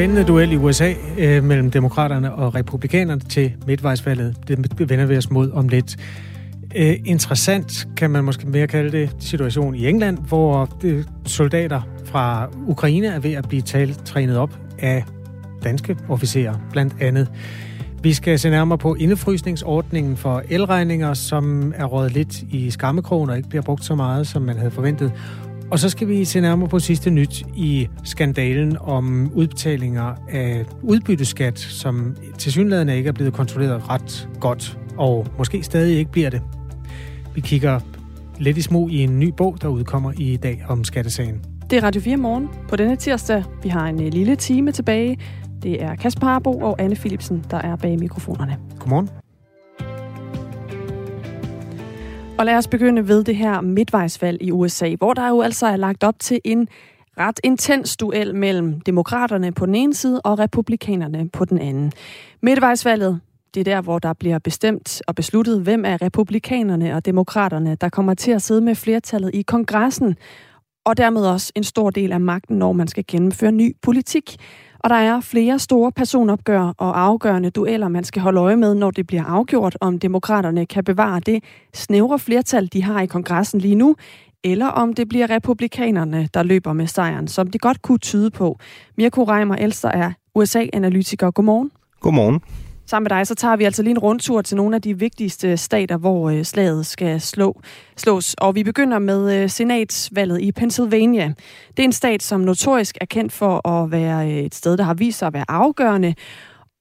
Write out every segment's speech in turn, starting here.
spændende duel i USA øh, mellem demokraterne og republikanerne til midtvejsvalget. Det vender vi os mod om lidt. Øh, interessant kan man måske mere kalde det situation i England, hvor øh, soldater fra Ukraine er ved at blive talt, trænet op af danske officerer, blandt andet. Vi skal se nærmere på indefrysningsordningen for elregninger, som er rådet lidt i skammekrogen og ikke bliver brugt så meget, som man havde forventet. Og så skal vi se nærmere på sidste nyt i skandalen om udbetalinger af udbytteskat, som til synligheden ikke er blevet kontrolleret ret godt, og måske stadig ikke bliver det. Vi kigger lidt i smug i en ny bog, der udkommer i dag om skattesagen. Det er Radio 4 morgen på denne tirsdag. Vi har en øh, lille time tilbage. Det er Kasper Harbo og Anne Philipsen, der er bag mikrofonerne. Godmorgen. Og lad os begynde ved det her midtvejsvalg i USA, hvor der jo altså er lagt op til en ret intens duel mellem demokraterne på den ene side og republikanerne på den anden. Midtvejsvalget, det er der, hvor der bliver bestemt og besluttet, hvem af republikanerne og demokraterne, der kommer til at sidde med flertallet i kongressen, og dermed også en stor del af magten, når man skal gennemføre ny politik. Og der er flere store personopgør og afgørende dueller, man skal holde øje med, når det bliver afgjort, om demokraterne kan bevare det snævre flertal, de har i kongressen lige nu, eller om det bliver republikanerne, der løber med sejren, som det godt kunne tyde på. Mirko Reimer Elster er USA-analytiker. Godmorgen. Godmorgen. Sammen med dig, så tager vi altså lige en rundtur til nogle af de vigtigste stater, hvor øh, slaget skal slå, slås. Og vi begynder med øh, senatsvalget i Pennsylvania. Det er en stat, som notorisk er kendt for at være øh, et sted, der har vist sig at være afgørende.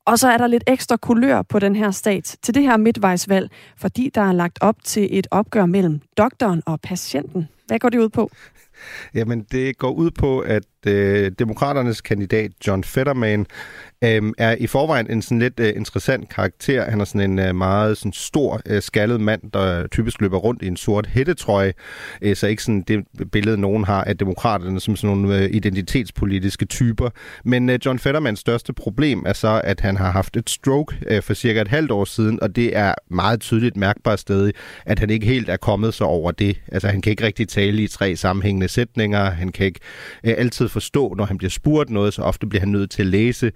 Og så er der lidt ekstra kulør på den her stat til det her midtvejsvalg, fordi der er lagt op til et opgør mellem doktoren og patienten. Hvad går det ud på? Jamen, det går ud på, at øh, demokraternes kandidat John Fetterman øh, er i forvejen en sådan lidt øh, interessant karakter. Han er sådan en øh, meget sådan stor, øh, skaldet mand, der typisk løber rundt i en sort hættetrøje. Øh, så ikke sådan det billede, nogen har af demokraterne som sådan nogle øh, identitetspolitiske typer. Men øh, John Fettermans største problem er så, at han har haft et stroke øh, for cirka et halvt år siden, og det er meget tydeligt mærkbart stadig, at han ikke helt er kommet så over det. Altså, han kan ikke rigtig tale i tre sammenhængende sætninger. Han kan ikke øh, altid forstå, når han bliver spurgt noget, så ofte bliver han nødt til at læse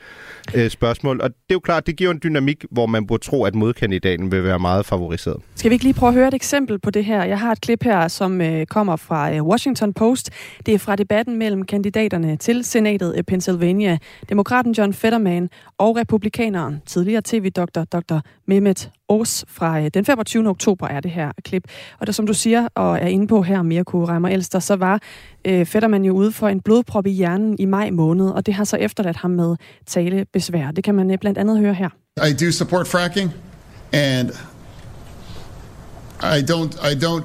øh, spørgsmål. Og det er jo klart, det giver en dynamik, hvor man burde tro, at modkandidaten vil være meget favoriseret. Skal vi ikke lige prøve at høre et eksempel på det her? Jeg har et klip her, som øh, kommer fra øh, Washington Post. Det er fra debatten mellem kandidaterne til senatet i Pennsylvania. Demokraten John Fetterman og republikaneren, tidligere tv-doktor Dr. Mehmet Aarhus fra øh, den 25. oktober er det her klip. Og der, som du siger og er inde på her, Mirko Reimer Elster, så var øh, Fetterman jo ude for en blodprop i hjernen i maj måned, og det har så efterladt ham med talebesvær. Det kan man øh, blandt andet høre her. I do support fracking, and I don't, I don't,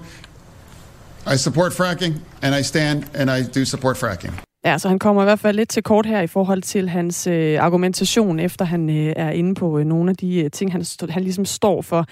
I support fracking, and I stand, and I do support fracking. Ja, så han kommer i hvert fald lidt til kort her i forhold til hans øh, argumentation, efter han øh, er inde på øh, nogle af de øh, ting, han, han ligesom står for.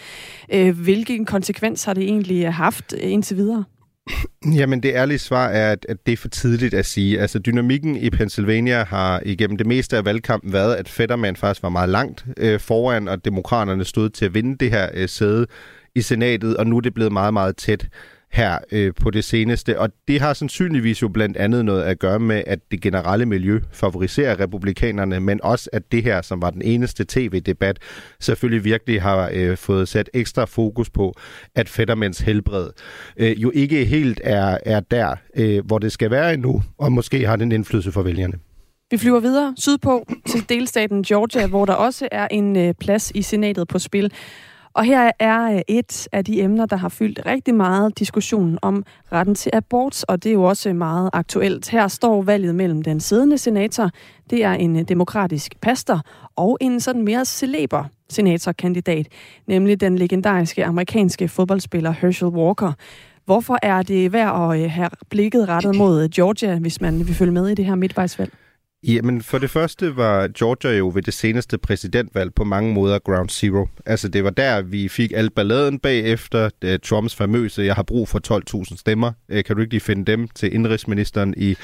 Øh, hvilken konsekvens har det egentlig øh, haft øh, indtil videre? Jamen det ærlige svar er, at, at det er for tidligt at sige. Altså dynamikken i Pennsylvania har igennem det meste af valgkampen været, at Fetterman faktisk var meget langt øh, foran, og demokraterne stod til at vinde det her øh, sæde i senatet, og nu er det blevet meget, meget tæt her øh, på det seneste. Og det har sandsynligvis jo blandt andet noget at gøre med, at det generelle miljø favoriserer republikanerne, men også at det her, som var den eneste tv-debat, selvfølgelig virkelig har øh, fået sat ekstra fokus på, at Fettermans helbred øh, jo ikke helt er, er der, øh, hvor det skal være endnu, og måske har den indflydelse for vælgerne. Vi flyver videre sydpå til delstaten Georgia, hvor der også er en øh, plads i senatet på spil. Og her er øh, et af de emner, der har fyldt rigtig meget diskussionen om retten til abort, og det er jo også meget aktuelt. Her står valget mellem den siddende senator, det er en øh, demokratisk pastor, og en sådan mere celeber senatorkandidat, nemlig den legendariske amerikanske fodboldspiller Herschel Walker. Hvorfor er det værd at øh, have blikket rettet mod Georgia, hvis man vil følge med i det her midtvejsvalg? Jamen, for det første var Georgia jo ved det seneste præsidentvalg på mange måder ground zero. Altså, det var der, vi fik al balladen bagefter Trumps famøse, jeg har brug for 12.000 stemmer. Øh, kan du ikke lige finde dem til indrigsministeren i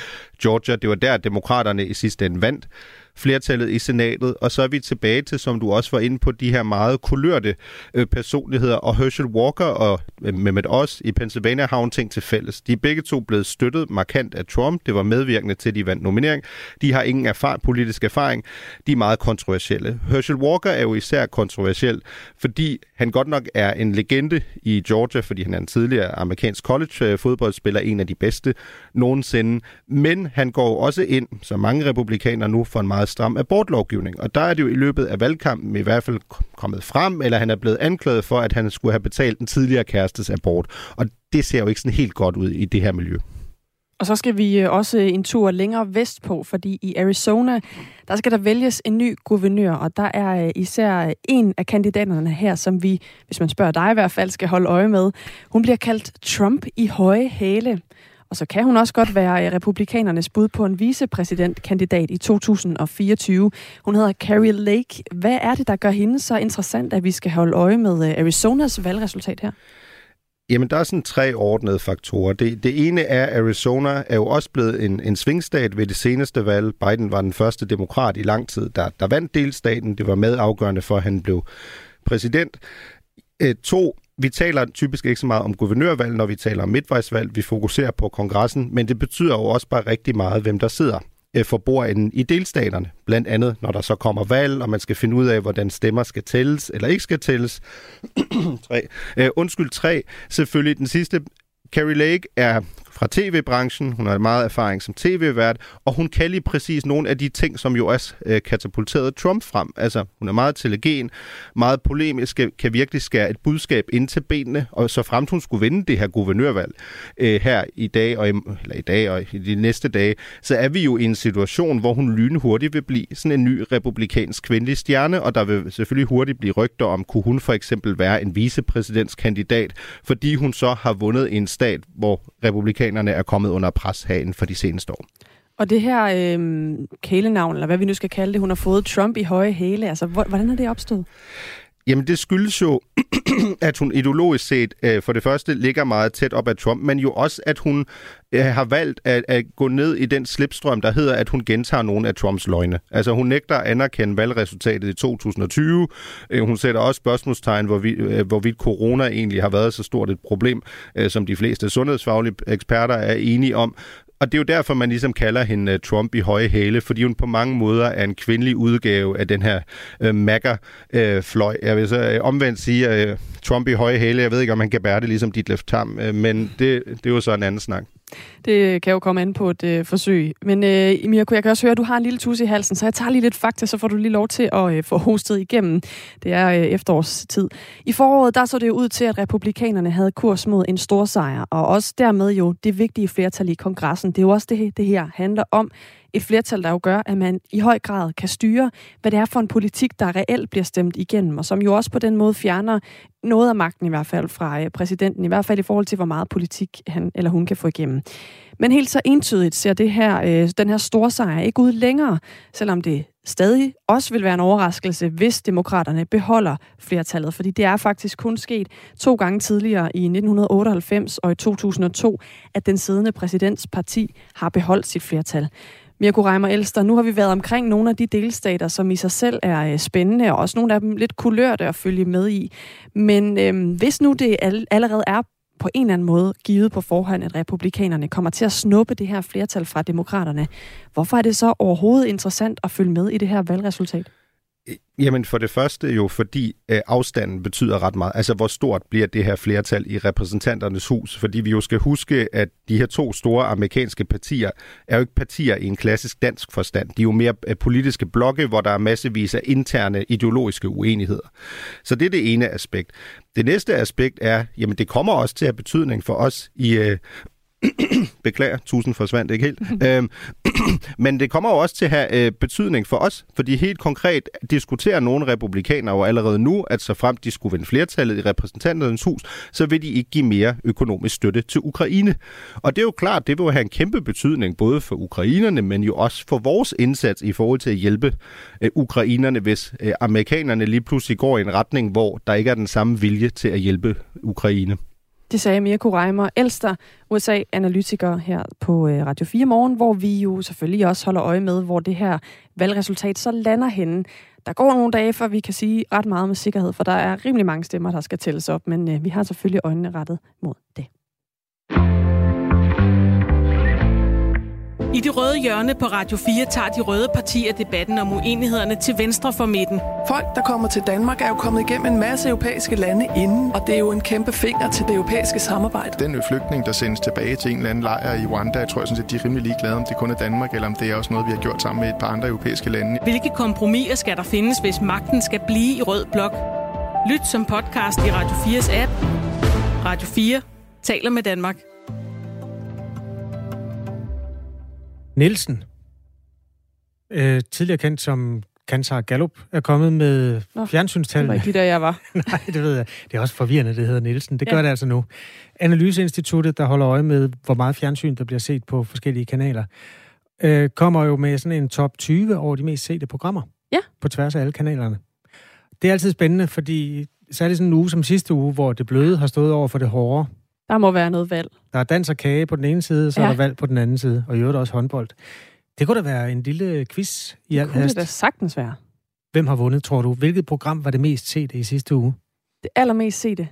Georgia? Det var der, demokraterne i sidste ende vandt flertallet i senatet, og så er vi tilbage til, som du også var inde på, de her meget kulørte øh, personligheder, og Herschel Walker og øh, Mehmet Oz i Pennsylvania har en ting til fælles. De er begge to blevet støttet markant af Trump. Det var medvirkende til, at de vandt nominering. De har ingen erfar- politisk erfaring. De er meget kontroversielle. Herschel Walker er jo især kontroversiel, fordi han godt nok er en legende i Georgia, fordi han er en tidligere amerikansk college-fodboldspiller, øh, en af de bedste nogensinde. Men han går også ind, som mange republikanere nu, for en meget stram abortlovgivning. Og der er det jo i løbet af valgkampen i hvert fald kommet frem, eller han er blevet anklaget for, at han skulle have betalt den tidligere kærestes abort. Og det ser jo ikke sådan helt godt ud i det her miljø. Og så skal vi øh, også en tur længere vestpå, fordi i Arizona, der skal der vælges en ny guvernør, og der er øh, især en af kandidaterne her, som vi, hvis man spørger dig i hvert fald, skal holde øje med. Hun bliver kaldt Trump i høje hæle. Og så kan hun også godt være eh, republikanernes bud på en vicepræsidentkandidat i 2024. Hun hedder Carrie Lake. Hvad er det, der gør hende så interessant, at vi skal holde øje med eh, Arizonas valgresultat her? Jamen, der er sådan tre ordnede faktorer. Det, det ene er, at Arizona er jo også blevet en, en svingstat ved det seneste valg. Biden var den første demokrat i lang tid, der, der vandt delstaten. Det var med afgørende for, at han blev præsident. Eh, to, vi taler typisk ikke så meget om guvernørvalg, når vi taler om midtvejsvalg. Vi fokuserer på kongressen, men det betyder jo også bare rigtig meget, hvem der sidder øh, for bordenden i delstaterne. Blandt andet, når der så kommer valg, og man skal finde ud af, hvordan stemmer skal tælles eller ikke skal tælles. tre. Uh, undskyld, tre. Selvfølgelig den sidste. Carrie Lake er fra tv-branchen. Hun har meget erfaring som tv-vært, og hun kan lige præcis nogle af de ting, som jo også øh, katapulterede Trump frem. Altså, hun er meget telegen, meget polemisk, øh, kan virkelig skære et budskab ind til benene, og så frem hun skulle vinde det her guvernørvalg øh, her i dag, og i, eller i dag og i de næste dage, så er vi jo i en situation, hvor hun lynhurtigt vil blive sådan en ny republikansk kvindelig stjerne, og der vil selvfølgelig hurtigt blive rygter om, kunne hun for eksempel være en vicepræsidentskandidat, fordi hun så har vundet en stat, hvor republikanerne republikanerne er kommet under pres for de seneste år. Og det her øh, kælenavn, eller hvad vi nu skal kalde det, hun har fået Trump i høje hæle, altså hvordan er det opstået? Jamen det skyldes jo, at hun ideologisk set øh, for det første ligger meget tæt op ad Trump, men jo også, at hun øh, har valgt at, at gå ned i den slipstrøm, der hedder, at hun gentager nogle af Trumps løgne. Altså hun nægter at anerkende valgresultatet i 2020. Øh, hun sætter også spørgsmålstegn, hvorvidt, øh, hvorvidt corona egentlig har været så stort et problem, øh, som de fleste sundhedsfaglige eksperter er enige om. Og det er jo derfor, man ligesom kalder hende øh, Trump i høje hæle, fordi hun på mange måder er en kvindelig udgave af den her øh, MAGA-fløj. Øh, jeg vil så øh, omvendt sige, øh, Trump i høje hæle, jeg ved ikke, om man kan bære det ligesom dit Tam, øh, men det, det er jo så en anden snak. Det kan jo komme an på et øh, forsøg. Men øh, Mirko, jeg kan også høre, at du har en lille tus i halsen, så jeg tager lige lidt fakta, så får du lige lov til at øh, få hostet igennem. Det er øh, efterårstid. I foråret, der så det jo ud til, at republikanerne havde kurs mod en stor sejr, og også dermed jo det vigtige flertal i kongressen. Det er jo også det, det her handler om et flertal, der jo gør, at man i høj grad kan styre, hvad det er for en politik, der reelt bliver stemt igennem, og som jo også på den måde fjerner noget af magten i hvert fald fra øh, præsidenten, i hvert fald i forhold til, hvor meget politik han eller hun kan få igennem. Men helt så entydigt ser det her, øh, den her store sejr ikke ud længere, selvom det stadig også vil være en overraskelse, hvis demokraterne beholder flertallet, fordi det er faktisk kun sket to gange tidligere i 1998 og i 2002, at den siddende præsidents parti har beholdt sit flertal. Mirko Reimer Elster, nu har vi været omkring nogle af de delstater, som i sig selv er øh, spændende, og også nogle af dem lidt kulørte at følge med i. Men øh, hvis nu det allerede er på en eller anden måde givet på forhånd, at republikanerne kommer til at snuppe det her flertal fra demokraterne, hvorfor er det så overhovedet interessant at følge med i det her valgresultat? Øh, jamen for det første jo, fordi øh, afstanden betyder ret meget. Altså hvor stort bliver det her flertal i repræsentanternes hus? Fordi vi jo skal huske, at de her to store amerikanske partier er jo ikke partier i en klassisk dansk forstand. De er jo mere øh, politiske blokke, hvor der er massevis af interne ideologiske uenigheder. Så det er det ene aspekt. Det næste aspekt er, jamen det kommer også til at have betydning for os i, øh, Beklager, tusind forsvandt ikke helt. øhm, men det kommer jo også til at have øh, betydning for os, fordi helt konkret diskuterer nogle republikanere jo allerede nu, at så frem de skulle vinde flertallet i repræsentanternes hus, så vil de ikke give mere økonomisk støtte til Ukraine. Og det er jo klart, det vil have en kæmpe betydning både for ukrainerne, men jo også for vores indsats i forhold til at hjælpe øh, ukrainerne, hvis øh, amerikanerne lige pludselig går i en retning, hvor der ikke er den samme vilje til at hjælpe Ukraine. Det sagde Mirko Reimer, Elster, USA-analytiker her på øh, Radio 4 Morgen, hvor vi jo selvfølgelig også holder øje med, hvor det her valgresultat så lander henne. Der går nogle dage, før vi kan sige ret meget med sikkerhed, for der er rimelig mange stemmer, der skal tælles op, men øh, vi har selvfølgelig øjnene rettet mod det. I det røde hjørne på Radio 4 tager de røde partier debatten om uenighederne til venstre for midten. Folk, der kommer til Danmark, er jo kommet igennem en masse europæiske lande inden, og det er jo en kæmpe finger til det europæiske samarbejde. Den flygtning, der sendes tilbage til en eller anden lejr i Rwanda, jeg tror jeg sådan set, de er rimelig ligeglade, om det kun er Danmark, eller om det er også noget, vi har gjort sammen med et par andre europæiske lande. Hvilke kompromiser skal der findes, hvis magten skal blive i rød blok? Lyt som podcast i Radio 4's app. Radio 4 taler med Danmark. Nielsen, øh, tidligere kendt som Kansar Gallup, er kommet med Nå, fjernsynstallene. Det var ikke lige der, jeg var. Nej, det ved jeg. Det er også forvirrende, det hedder Nielsen. Det gør ja. det altså nu. Analyseinstituttet, der holder øje med, hvor meget fjernsyn, der bliver set på forskellige kanaler, øh, kommer jo med sådan en top 20 over de mest sete programmer. Ja. På tværs af alle kanalerne. Det er altid spændende, fordi så er det sådan en uge som sidste uge, hvor det bløde har stået over for det hårde. Der må være noget valg. Der er dans og kage på den ene side, så ja. Er der valg på den anden side, og i øvrigt også håndbold. Det kunne da være en lille quiz i al Kunne det da sagtens være. Hvem har vundet, tror du? Hvilket program var det mest set i sidste uge? Det allermest sete,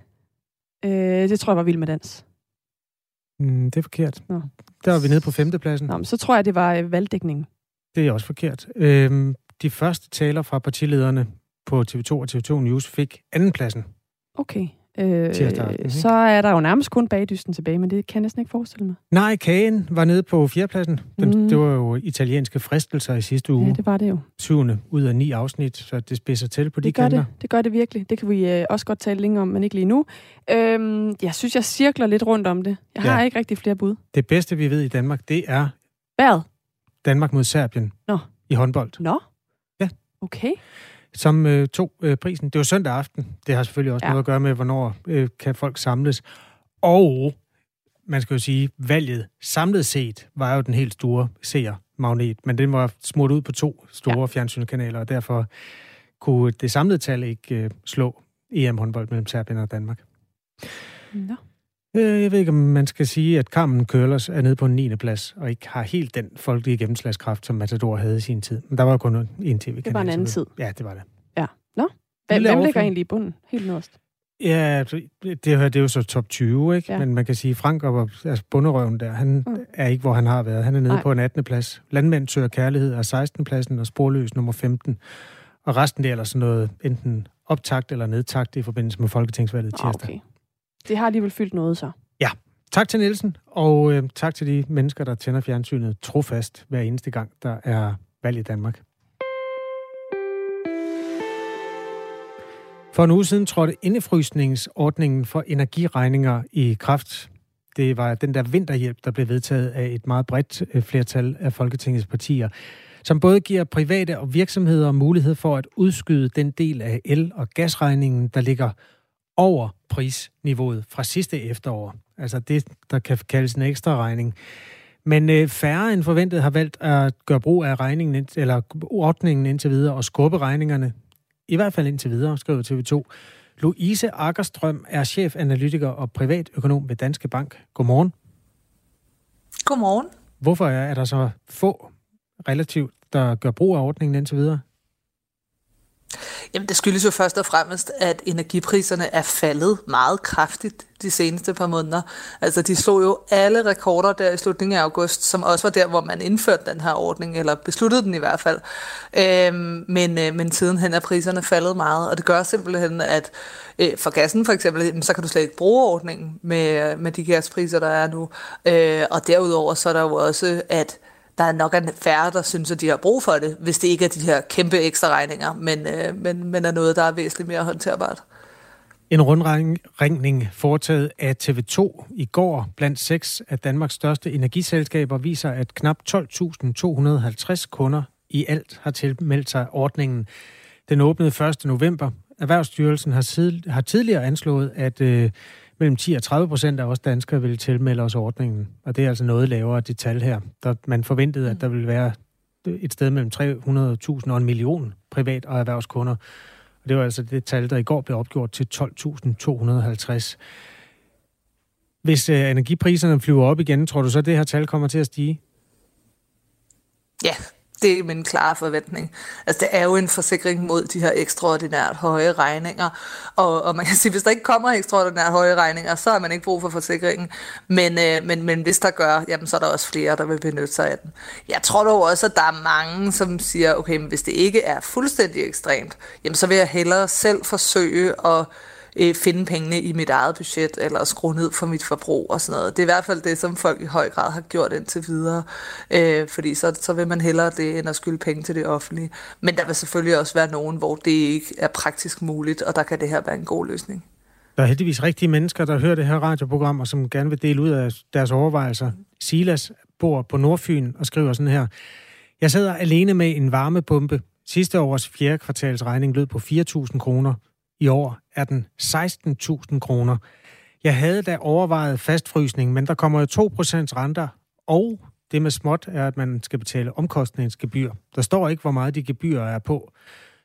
øh, det tror jeg var Vild med Dans. Mm, det er forkert. Nå. Der var vi nede på femtepladsen. Nå, men så tror jeg, det var øh, valgdækningen. Det er også forkert. Øhm, de første taler fra partilederne på TV2 og TV2 News fik andenpladsen. Okay. Øh, ikke? så er der jo nærmest kun bagdysten tilbage, men det kan jeg næsten ikke forestille mig. Nej, Kagen var nede på fjerdepladsen. Den, Mm. Det var jo italienske fristelser i sidste uge. Ja, det var det jo. Syvende ud af ni afsnit, så det spidser til på de Det gør kanter. det. Det gør det virkelig. Det kan vi øh, også godt tale længere om, men ikke lige nu. Øhm, jeg synes, jeg cirkler lidt rundt om det. Jeg har Ja. ikke rigtig flere bud. Det bedste, vi ved i Danmark, det er Hvad? Danmark mod Serbien Nå. i håndbold, Nå? Ja. Okay. Som øh, tog øh, prisen. Det var søndag aften. Det har selvfølgelig også Ja. noget at gøre med, hvornår øh, kan folk samles. Og man skal jo sige, valget samlet set var jo den helt store seermagnet, men den var smurt ud på to store Ja. fjernsynskanaler, og derfor kunne det samlede tal ikke øh, slå EM-håndbold mellem Serbien og Danmark. Nå. Jeg ved ikke, om man skal sige, at Carmen Køllers er nede på en 9. plads, og ikke har helt den folkelige gennemslagskraft, som Matador havde i sin tid. Men der var jo kun en tv-kanal. Det var en anden tid. Ja, det var det. Ja. Nå? Hvem, hvem ligger egentlig i bunden? Helt nederst. Ja, det her det er jo så top 20, ikke? Ja. Men man kan sige, Frank og altså bunderøven der, han Mm. er ikke, hvor han har været. Han er nede Nej. På en 18. plads. Landmænd søger kærlighed er 16. pladsen, og sporløs nummer 15. Og resten det er ellers sådan noget enten optakt eller nedtagt i forbindelse med Folketingsvalget Ah, tirsdag. okay. Det har alligevel fyldt noget så. Ja. Tak til Nielsen, og øh, tak til de mennesker, der tænder fjernsynet trofast hver eneste gang, der er valg i Danmark. For en uge siden trådte indefrysningsordningen for energiregninger i kraft. Det var den der vinterhjælp, der blev vedtaget af et meget bredt øh, flertal af Folketingets partier, som både giver private og virksomheder mulighed for at udskyde den del af el- og gasregningen, der ligger over prisniveauet fra sidste efterår. Altså det, der kan kaldes en ekstra regning. Men øh, færre end forventet har valgt at gøre brug af regningen, eller ordningen indtil videre og skubbe regningerne. I hvert fald indtil videre, skriver TV2. Louise Akkerstrøm er chefanalytiker og privatøkonom ved Danske Bank. Godmorgen. Godmorgen. Hvorfor er der så få relativt, der gør brug af ordningen indtil videre? Jamen, det skyldes jo først og fremmest, at energipriserne er faldet meget kraftigt de seneste par måneder. Altså, de slog jo alle rekorder der i slutningen af august, som også var der, hvor man indførte den her ordning, eller besluttede den i hvert fald. Øhm, men, øh, men sidenhen er priserne faldet meget, og det gør simpelthen, at øh, for gassen for eksempel, jamen, så kan du slet ikke bruge ordningen med, med de gaspriser, der er nu. Øh, og derudover så er der jo også, at der er nok er færre, der synes, at de har brug for det, hvis det ikke er de her kæmpe ekstra regninger, men, øh, men, men er noget, der er væsentligt mere håndterbart. En rundringning foretaget af TV2 i går blandt seks af Danmarks største energiselskaber viser, at knap 12.250 kunder i alt har tilmeldt sig ordningen. Den åbnede 1. november. Erhvervsstyrelsen har, sid- har tidligere anslået, at øh, mellem 10 og 30 procent af os danskere vil tilmelde os ordningen. Og det er altså noget lavere det tal her. Der, man forventede, at der ville være et sted mellem 300.000 og en million privat- og erhvervskunder. Og det var altså det tal, der i går blev opgjort til 12.250. Hvis øh, energipriserne flyver op igen, tror du så, at det her tal kommer til at stige? Ja, det er min klare forventning. Altså, det er jo en forsikring mod de her ekstraordinært høje regninger. Og, og man kan sige, hvis der ikke kommer ekstraordinært høje regninger, så har man ikke brug for forsikringen. Men, øh, men, men hvis der gør, jamen, så er der også flere, der vil benytte sig af den. Jeg tror dog også, at der er mange, som siger, okay, men hvis det ikke er fuldstændig ekstremt, jamen, så vil jeg hellere selv forsøge at øh, finde pengene i mit eget budget, eller skrue ned for mit forbrug og sådan noget. Det er i hvert fald det, som folk i høj grad har gjort indtil videre, øh, fordi så, så vil man hellere det, end at skylde penge til det offentlige. Men der vil selvfølgelig også være nogen, hvor det ikke er praktisk muligt, og der kan det her være en god løsning. Der er heldigvis rigtige mennesker, der hører det her radioprogram, og som gerne vil dele ud af deres overvejelser. Silas bor på Nordfyn og skriver sådan her. Jeg sidder alene med en varmepumpe. Sidste års fjerde kvartals regning lød på 4.000 kroner. I år er den 16.000 kroner. Jeg havde da overvejet fastfrysning, men der kommer jo 2% renter, og det med småt er, at man skal betale omkostningsgebyr. Der står ikke, hvor meget de gebyrer er på.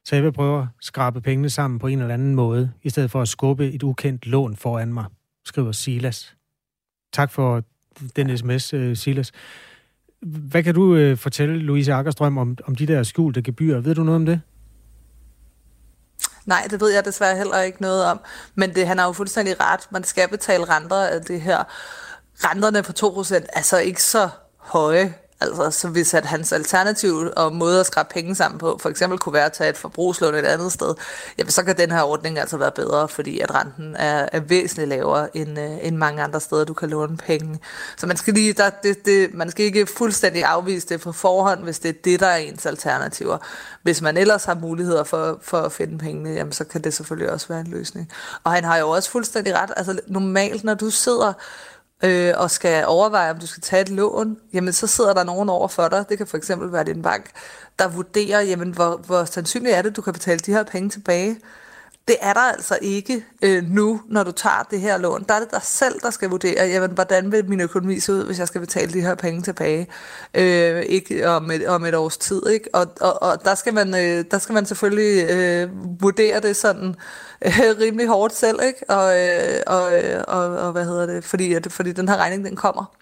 Så jeg vil prøve at skrabe pengene sammen på en eller anden måde, i stedet for at skubbe et ukendt lån foran mig, skriver Silas. Tak for den sms, øh, Silas. Hvad kan du øh, fortælle, Louise Akkerstrøm, om, om de der skjulte gebyrer? Ved du noget om det? Nej, det ved jeg desværre heller ikke noget om. Men det, han har jo fuldstændig ret. Man skal betale renter af det her. Renterne på 2% er så ikke så høje. Altså, så hvis at hans alternativ og måde at skrabe penge sammen på, for eksempel kunne være at tage et forbrugslån et andet sted, jamen så kan den her ordning altså være bedre, fordi at renten er, er væsentligt lavere end, øh, end mange andre steder, du kan låne penge. Så man skal, lige, der, det, det, man skal ikke fuldstændig afvise det på forhånd, hvis det er det, der er ens alternativer. Hvis man ellers har muligheder for, for at finde pengene, jamen så kan det selvfølgelig også være en løsning. Og han har jo også fuldstændig ret. Altså normalt, når du sidder øh, og skal overveje, om du skal tage et lån, jamen så sidder der nogen over for dig, det kan for eksempel være din bank, der vurderer, jamen hvor, hvor sandsynligt er det, du kan betale de her penge tilbage. Det er der altså ikke øh, nu, når du tager det her lån. Der er det dig selv, der skal vurdere, jamen, hvordan vil min økonomi se ud, hvis jeg skal betale de her penge tilbage øh, ikke om, et, om et års tid. Ikke? Og, og, og der, skal man, øh, der skal man selvfølgelig øh, vurdere det sådan øh, rimelig hårdt selv, ikke? Og, øh, og, øh, og, og hvad hedder det? Fordi, at, fordi den her regning, den kommer.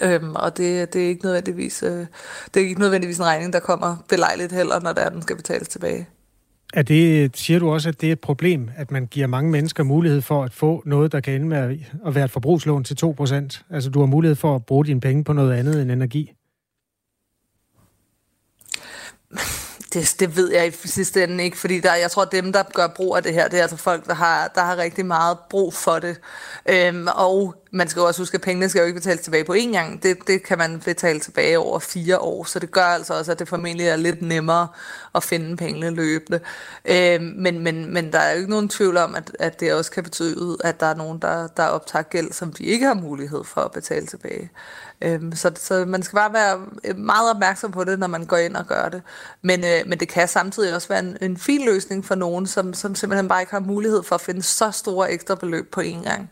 Øhm, og det, det, er ikke nødvendigvis, øh, det er ikke nødvendigvis en regning, der kommer belejligt heller, når der den skal betales tilbage. Er det, siger du også, at det er et problem, at man giver mange mennesker mulighed for at få noget, der kan ende med at være et forbrugslån til 2%? Altså, du har mulighed for at bruge dine penge på noget andet end energi? Det, det ved jeg i sidste ende ikke, fordi der, jeg tror, at dem, der gør brug af det her, det er altså folk, der har, der har rigtig meget brug for det. Øhm, og man skal jo også huske, at pengene skal jo ikke betales tilbage på én gang. Det, det kan man betale tilbage over fire år, så det gør altså også, at det formentlig er lidt nemmere at finde pengene løbende. Øhm, men, men, men der er jo ikke nogen tvivl om, at, at det også kan betyde, at der er nogen, der, der optager gæld, som de ikke har mulighed for at betale tilbage. Øhm, så, så man skal bare være øh, meget opmærksom på det, når man går ind og gør det. Men, øh, men det kan samtidig også være en, en fin løsning for nogen, som, som simpelthen bare ikke har mulighed for at finde så store ekstra beløb på én gang.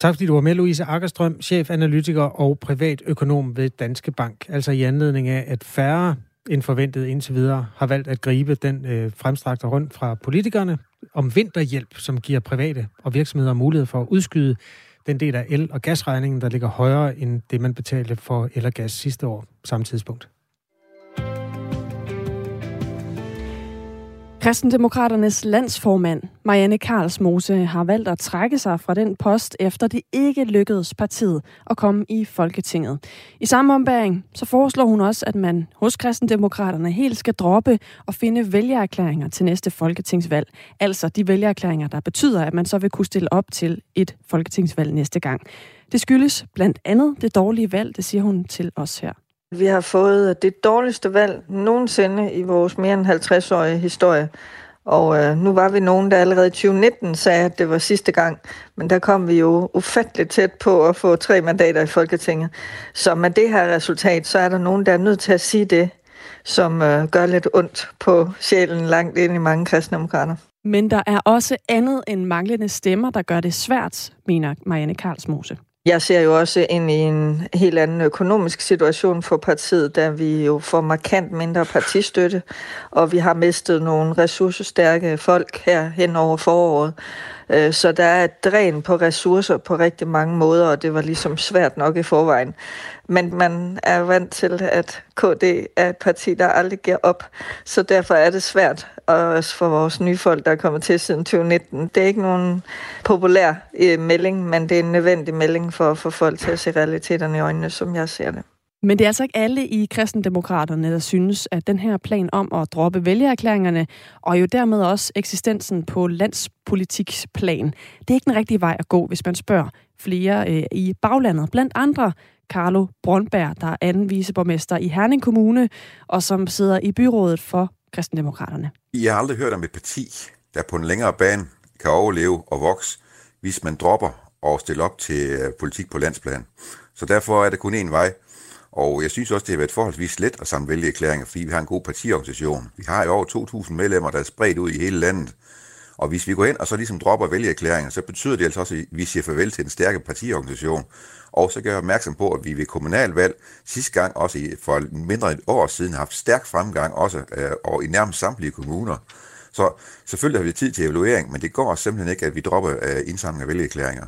Tak fordi du var med, Louise Akkerstrøm, chefanalytiker og privatøkonom ved Danske Bank. Altså i anledning af, at færre end forventet indtil videre har valgt at gribe den øh, fremstrakte rundt fra politikerne om vinterhjælp, som giver private og virksomheder mulighed for at udskyde den del af el- og gasregningen, der ligger højere end det, man betalte for el og gas sidste år samme tidspunkt. Kristendemokraternes landsformand, Marianne Karlsmose, har valgt at trække sig fra den post, efter det ikke lykkedes partiet at komme i Folketinget. I samme ombæring så foreslår hun også, at man hos Kristendemokraterne helt skal droppe og finde vælgererklæringer til næste folketingsvalg. Altså de vælgererklæringer, der betyder, at man så vil kunne stille op til et folketingsvalg næste gang. Det skyldes blandt andet det dårlige valg, det siger hun til os her. Vi har fået det dårligste valg nogensinde i vores mere end 50-årige historie. Og øh, nu var vi nogen, der allerede i 2019 sagde, at det var sidste gang. Men der kom vi jo ufatteligt tæt på at få tre mandater i Folketinget. Så med det her resultat, så er der nogen, der er nødt til at sige det, som øh, gør lidt ondt på sjælen langt ind i mange kristendemokrater. Men der er også andet end manglende stemmer, der gør det svært, mener Marianne Karlsmose. Jeg ser jo også ind i en helt anden økonomisk situation for partiet, da vi jo får markant mindre partistøtte, og vi har mistet nogle ressourcestærke folk her hen over foråret. Øh, så der er et dræn på ressourcer på rigtig mange måder, og det var ligesom svært nok i forvejen. Men man er vant til, at KD er et parti, der aldrig giver op. Så derfor er det svært, også for vores nye folk, der er kommet til siden 2019. Det er ikke nogen populær øh, melding, men det er en nødvendig melding for at få folk til at se realiteterne i øjnene, som jeg ser det. Men det er altså ikke alle i kristendemokraterne, der synes, at den her plan om at droppe vælgererklæringerne, og jo dermed også eksistensen på landspolitiksplan, det er ikke den rigtige vej at gå, hvis man spørger flere øh, i baglandet. Blandt andre Carlo Brøndberg, der er anden viceborgmester i Herning Kommune, og som sidder i byrådet for kristendemokraterne. Jeg har aldrig hørt om et parti, der på en længere bane kan overleve og vokse, hvis man dropper og stiller op til øh, politik på landsplan. Så derfor er det kun én vej, og jeg synes også, det har været forholdsvis let at samle vælgeerklæringer, fordi vi har en god partiorganisation. Vi har jo over 2.000 medlemmer, der er spredt ud i hele landet. Og hvis vi går ind og så ligesom dropper vælgeerklæringer, så betyder det altså også, at vi siger farvel til en stærke partiorganisation. Og så gør jeg opmærksom på, at vi ved kommunalvalg sidste gang, også for mindre end et år siden, har haft stærk fremgang også øh, og i nærmest samtlige kommuner. Så selvfølgelig har vi tid til evaluering, men det går simpelthen ikke, at vi dropper øh, indsamling af vælgeerklæringer.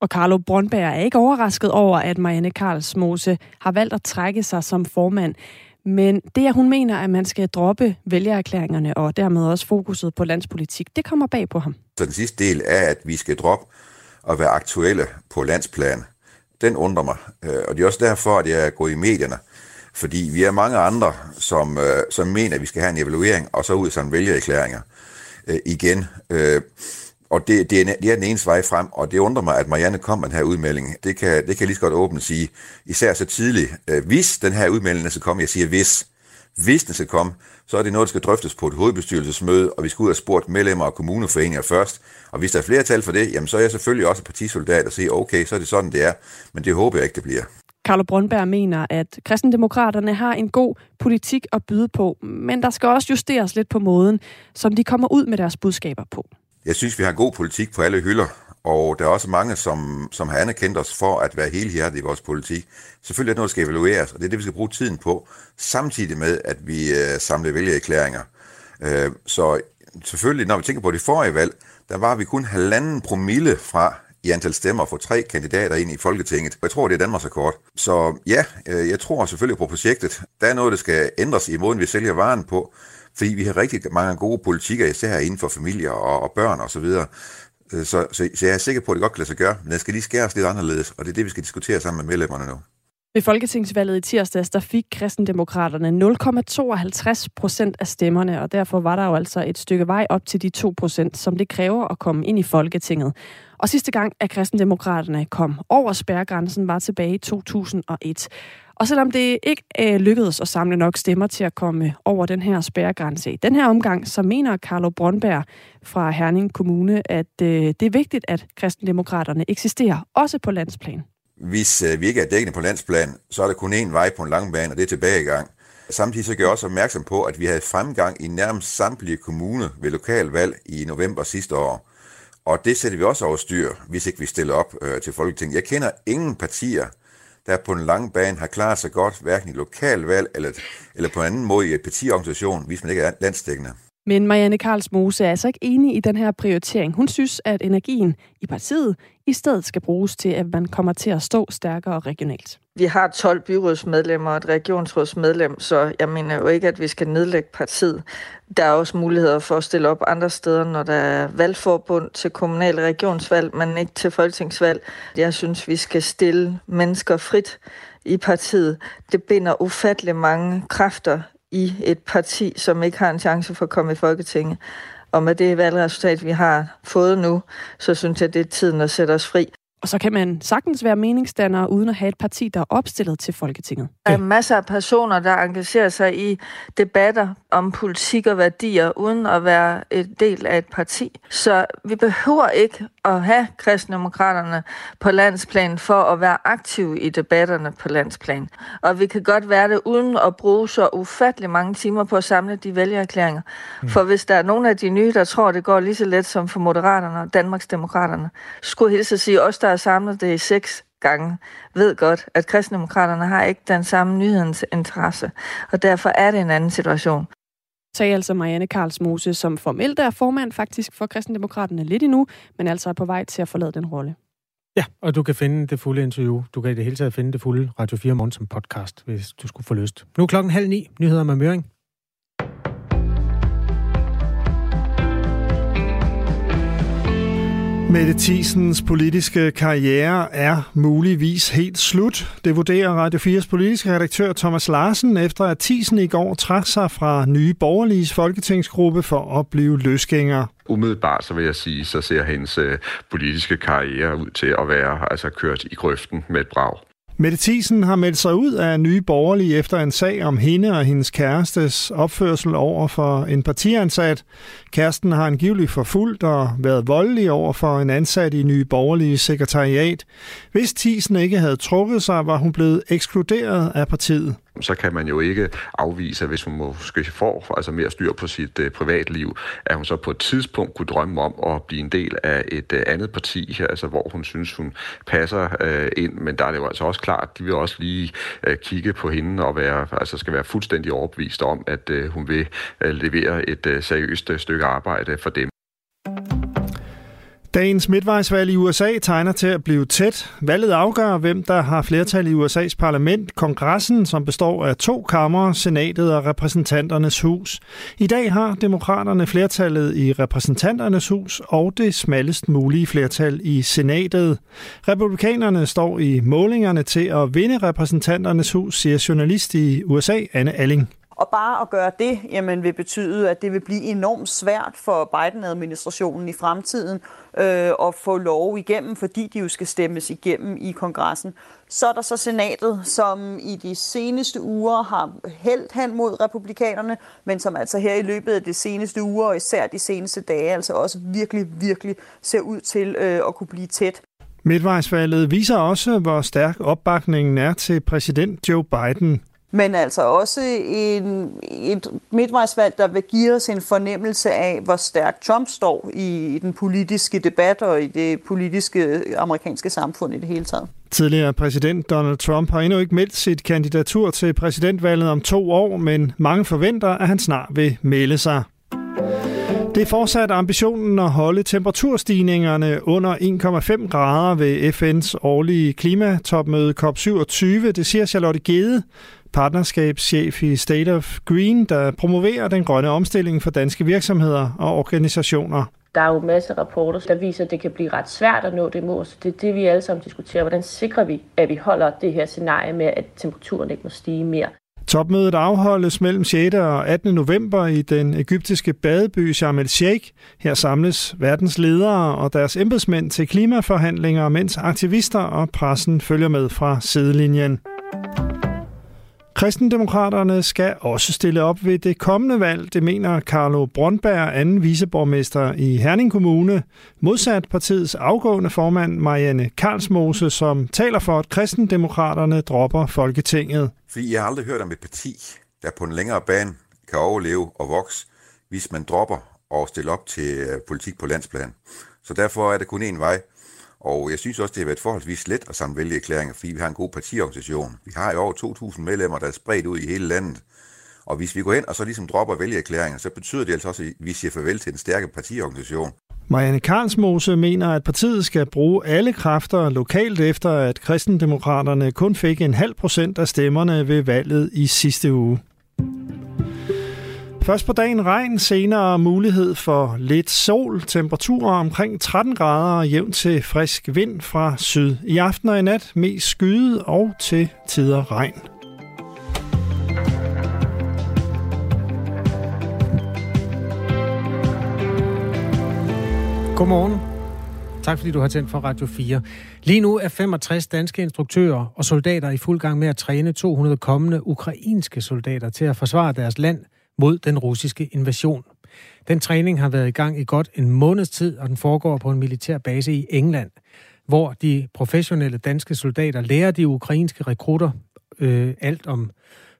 Og Carlo Brøndberg er ikke overrasket over, at Marianne Karlsmose har valgt at trække sig som formand. Men det, at hun mener, at man skal droppe vælgererklæringerne og dermed også fokuset på landspolitik, det kommer bag på ham. Så den sidste del er, at vi skal droppe at være aktuelle på landsplan. Den undrer mig. Øh, og det er også derfor, at jeg er gået i medierne. Fordi vi er mange andre, som, øh, som mener, at vi skal have en evaluering, og så ud sådan vælgererklæringer øh, igen. Øh, og det, det, er, det er den eneste vej frem, og det undrer mig, at Marianne kom med den her udmelding. Det kan, det kan jeg lige så godt åbent sige, især så tidligt. Øh, hvis den her udmelding skal komme, jeg siger hvis, hvis den skal komme, så er det noget, der skal drøftes på et hovedbestyrelsesmøde, og vi skal ud og spurgt medlemmer og kommuneforeninger først. Og hvis der er flertal for det, jamen så er jeg selvfølgelig også partisoldat og siger, okay, så er det sådan, det er. Men det håber jeg ikke, det bliver. Carlo Brøndberg mener, at kristendemokraterne har en god politik at byde på, men der skal også justeres lidt på måden, som de kommer ud med deres budskaber på. Jeg synes, vi har god politik på alle hylder, og der er også mange, som, som har anerkendt os for at være helhjertet i vores politik. Selvfølgelig er det noget, der skal evalueres, og det er det, vi skal bruge tiden på, samtidig med, at vi øh, samler vælgererklæringer. Øh, så selvfølgelig, når vi tænker på det forrige valg, der var vi kun halvanden promille fra i antal stemmer for tre kandidater ind i Folketinget. Jeg tror, det er Danmarks rekord. Så ja, øh, jeg tror selvfølgelig på projektet. Der er noget, der skal ændres i måden, vi sælger varen på. Fordi vi har rigtig mange gode politikker, især inden for familier og, og børn osv. Så, øh, så, så, så jeg er sikker på, at det godt kan lade sig gøre, men det skal lige skæres lidt anderledes, og det er det, vi skal diskutere sammen med medlemmerne nu. Ved Folketingsvalget i tirsdags, der fik kristendemokraterne 0,52 procent af stemmerne, og derfor var der jo altså et stykke vej op til de 2 procent, som det kræver at komme ind i Folketinget. Og sidste gang, at kristendemokraterne kom over spærregrænsen, var tilbage i 2001. Og selvom det ikke øh, lykkedes at samle nok stemmer til at komme øh, over den her spærregrænse i den her omgang, så mener Carlo Brøndberg fra Herning Kommune, at øh, det er vigtigt, at kristendemokraterne eksisterer, også på landsplan. Hvis øh, vi ikke er dækkende på landsplan, så er der kun én vej på en lang bane, og det er tilbagegang. Samtidig så gør jeg også opmærksom på, at vi havde fremgang i nærmest samtlige kommuner ved lokalvalg i november sidste år. Og det sætter vi også over styr, hvis ikke vi stiller op øh, til Folketinget. Jeg kender ingen partier, der på en lang bane har klaret sig godt, hverken i lokalvalg eller, eller på en anden måde i et partiorganisation, hvis man ikke er landstækkende. Men Marianne Karlsmose er altså ikke enig i den her prioritering. Hun synes, at energien i partiet i stedet skal bruges til, at man kommer til at stå stærkere regionalt. Vi har 12 byrådsmedlemmer og et regionsrådsmedlem, så jeg mener jo ikke, at vi skal nedlægge partiet. Der er også muligheder for at stille op andre steder, når der er valgforbund til kommunal regionsvalg, men ikke til folketingsvalg. Jeg synes, vi skal stille mennesker frit i partiet. Det binder ufattelig mange kræfter i et parti, som ikke har en chance for at komme i Folketinget. Og med det valgresultat, vi har fået nu, så synes jeg, det er tiden at sætte os fri. Og så kan man sagtens være meningsdanner uden at have et parti, der er opstillet til Folketinget. Der er masser af personer, der engagerer sig i debatter om politik og værdier, uden at være et del af et parti. Så vi behøver ikke at have kristendemokraterne på landsplan for at være aktive i debatterne på landsplan. Og vi kan godt være det uden at bruge så ufattelig mange timer på at samle de vælgererklæringer. Mm. For hvis der er nogen af de nye, der tror, det går lige så let som for Moderaterne og Danmarksdemokraterne, skulle hilse at sige, os der så har samlet det i seks gange, ved godt, at kristendemokraterne har ikke den samme nyhedens interesse, og derfor er det en anden situation. Sagde altså Marianne Karlsmose, som formelt er formand faktisk for kristendemokraterne lidt endnu, men altså er på vej til at forlade den rolle. Ja, og du kan finde det fulde interview. Du kan i det hele taget finde det fulde Radio 4 Morgen som podcast, hvis du skulle få lyst. Nu er klokken halv ni. Nyheder med Møring. Mette Thiesens politiske karriere er muligvis helt slut. Det vurderer Radio 4's politiske redaktør Thomas Larsen, efter at Thiesen i går trak sig fra Nye Borgerliges folketingsgruppe for at blive løsgænger. Umiddelbart så vil jeg sige, så ser hendes øh, politiske karriere ud til at være altså kørt i grøften med et brag. Mette Thiesen har meldt sig ud af nye borgerlige efter en sag om hende og hendes kærestes opførsel over for en partiansat. Kæresten har angiveligt forfulgt og været voldelig over for en ansat i nye borgerlige sekretariat. Hvis Thiesen ikke havde trukket sig, var hun blevet ekskluderet af partiet så kan man jo ikke afvise, at hvis hun måske får altså mere styr på sit øh, privatliv, at hun så på et tidspunkt kunne drømme om at blive en del af et øh, andet parti, altså hvor hun synes, hun passer øh, ind. Men der er det jo altså også klart, de vil også lige øh, kigge på hende og være, altså skal være fuldstændig overbevist om, at øh, hun vil øh, levere et øh, seriøst øh, stykke arbejde for dem. Dagens midtvejsvalg i USA tegner til at blive tæt. Valget afgør, hvem der har flertal i USA's parlament, kongressen, som består af to kammer, senatet og repræsentanternes hus. I dag har demokraterne flertallet i repræsentanternes hus og det smallest mulige flertal i senatet. Republikanerne står i målingerne til at vinde repræsentanternes hus, siger journalist i USA, Anne Alling. Og bare at gøre det, jamen, vil betyde, at det vil blive enormt svært for Biden-administrationen i fremtiden øh, at få lov igennem, fordi de jo skal stemmes igennem i kongressen. Så er der så senatet, som i de seneste uger har hældt hen mod republikanerne, men som altså her i løbet af de seneste uger, og især de seneste dage, altså også virkelig, virkelig ser ud til øh, at kunne blive tæt. Midtvejsvalget viser også, hvor stærk opbakningen er til præsident Joe Biden men altså også en, et midtvejsvalg, der vil give os en fornemmelse af, hvor stærkt Trump står i den politiske debat og i det politiske øh, amerikanske samfund i det hele taget. Tidligere præsident Donald Trump har endnu ikke meldt sit kandidatur til præsidentvalget om to år, men mange forventer, at han snart vil melde sig. Det er fortsat ambitionen at holde temperaturstigningerne under 1,5 grader ved FN's årlige klimatopmøde COP27, det siger Charlotte Gede, partnerskabschef i State of Green, der promoverer den grønne omstilling for danske virksomheder og organisationer. Der er jo masser af rapporter, der viser, at det kan blive ret svært at nå det mål. Så det er det, vi alle sammen diskuterer. Hvordan sikrer vi, at vi holder det her scenarie med, at temperaturen ikke må stige mere? Topmødet afholdes mellem 6. og 18. november i den egyptiske badeby Sharm el-Sheikh. Her samles verdens ledere og deres embedsmænd til klimaforhandlinger, mens aktivister og pressen følger med fra sidelinjen. Kristendemokraterne skal også stille op ved det kommende valg, det mener Carlo Brøndberg, anden viceborgmester i Herning Kommune, modsat partiets afgående formand Marianne Karlsmose, som taler for, at kristendemokraterne dropper Folketinget. Fordi jeg har aldrig hørt om et parti, der på en længere bane kan overleve og vokse, hvis man dropper og stiller op til øh, politik på landsplan. Så derfor er det kun én vej, og jeg synes også, det har været forholdsvis let at samle vælgererklæringer, fordi vi har en god partiorganisation. Vi har jo over 2.000 medlemmer, der er spredt ud i hele landet. Og hvis vi går hen og så ligesom dropper vælgererklæringer, så betyder det altså også, at vi siger farvel til en stærke partiorganisation. Marianne Karlsmose mener, at partiet skal bruge alle kræfter lokalt efter, at kristendemokraterne kun fik en halv procent af stemmerne ved valget i sidste uge. Først på dagen regn, senere mulighed for lidt sol, temperaturer omkring 13 grader og jævn til frisk vind fra syd. I aften og i nat mest skyde og til tider regn. Godmorgen. Tak fordi du har tændt for Radio 4. Lige nu er 65 danske instruktører og soldater i fuld gang med at træne 200 kommende ukrainske soldater til at forsvare deres land – mod den russiske invasion. Den træning har været i gang i godt en måneds tid, og den foregår på en militær base i England, hvor de professionelle danske soldater lærer de ukrainske rekrutter øh, alt om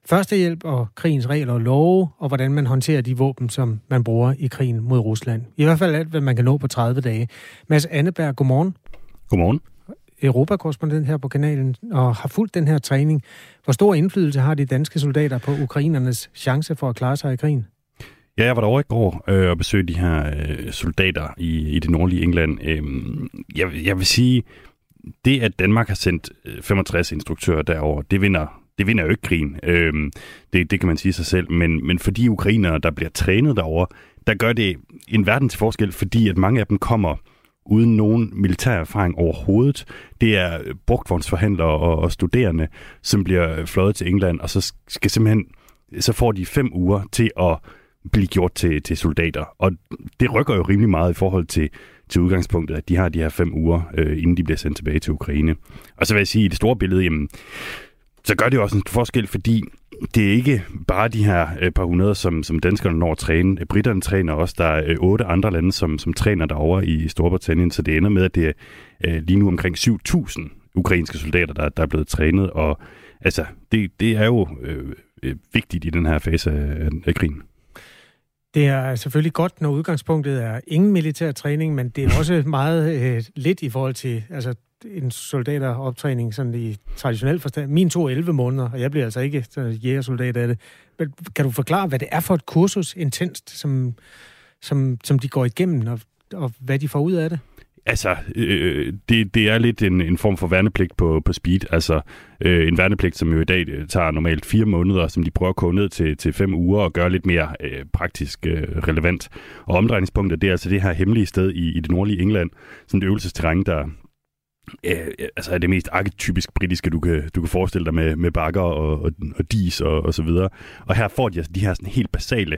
førstehjælp og krigens regler og love, og hvordan man håndterer de våben, som man bruger i krigen mod Rusland. I hvert fald alt, hvad man kan nå på 30 dage. Mads Anneberg, godmorgen. Godmorgen europakorrespondent her på kanalen og har fulgt den her træning. Hvor stor indflydelse har de danske soldater på ukrainernes chance for at klare sig i krigen? Ja, jeg var derovre i går øh, og besøgte de her øh, soldater i, i det nordlige England. Øh, jeg, jeg vil sige, det at Danmark har sendt øh, 65 instruktører derover, det vinder det vinder jo ikke krigen. Øh, det, det kan man sige sig selv. Men, men for de ukrainere, der bliver trænet derover, der gør det en verden til forskel, fordi at mange af dem kommer uden nogen militær erfaring overhovedet. Det er brugtvognsforhandlere og, og studerende, som bliver fløjet til England, og så skal simpelthen så får de fem uger til at blive gjort til, til soldater. Og det rykker jo rimelig meget i forhold til, til udgangspunktet, at de har de her fem uger, øh, inden de bliver sendt tilbage til Ukraine. Og så vil jeg sige, i det store billede, jamen, så gør det jo også en forskel, fordi det er ikke bare de her øh, par hundrede, som, som danskerne når at træne. Britterne træner også. Der er øh, otte andre lande, som, som træner derovre i Storbritannien, så det ender med, at det er øh, lige nu omkring 7.000 ukrainske soldater, der, der er blevet trænet. Og altså, det, det er jo øh, øh, vigtigt i den her fase af, af krigen. Det er selvfølgelig godt, når udgangspunktet er ingen militær træning, men det er også meget øh, lidt i forhold til altså, en soldateroptræning sådan i traditionel forstand. Min to 11 måneder, og jeg bliver altså ikke jægersoldat af det. Men kan du forklare, hvad det er for et kursus intenst, som, som, som de går igennem, og, og hvad de får ud af det? Altså, øh, det, det er lidt en, en form for værnepligt på, på speed. Altså, øh, en værnepligt, som jo i dag øh, tager normalt fire måneder, som de prøver at koge ned til, til fem uger og gøre lidt mere øh, praktisk øh, relevant. Og omdrejningspunktet, det er altså det her hemmelige sted i, i det nordlige England. Sådan et øvelsesterræn, der, øh, altså er det mest arketypisk britiske, du kan, du kan forestille dig med, med bakker og, og, og dis og, og så videre. Og her får de altså de her sådan helt basale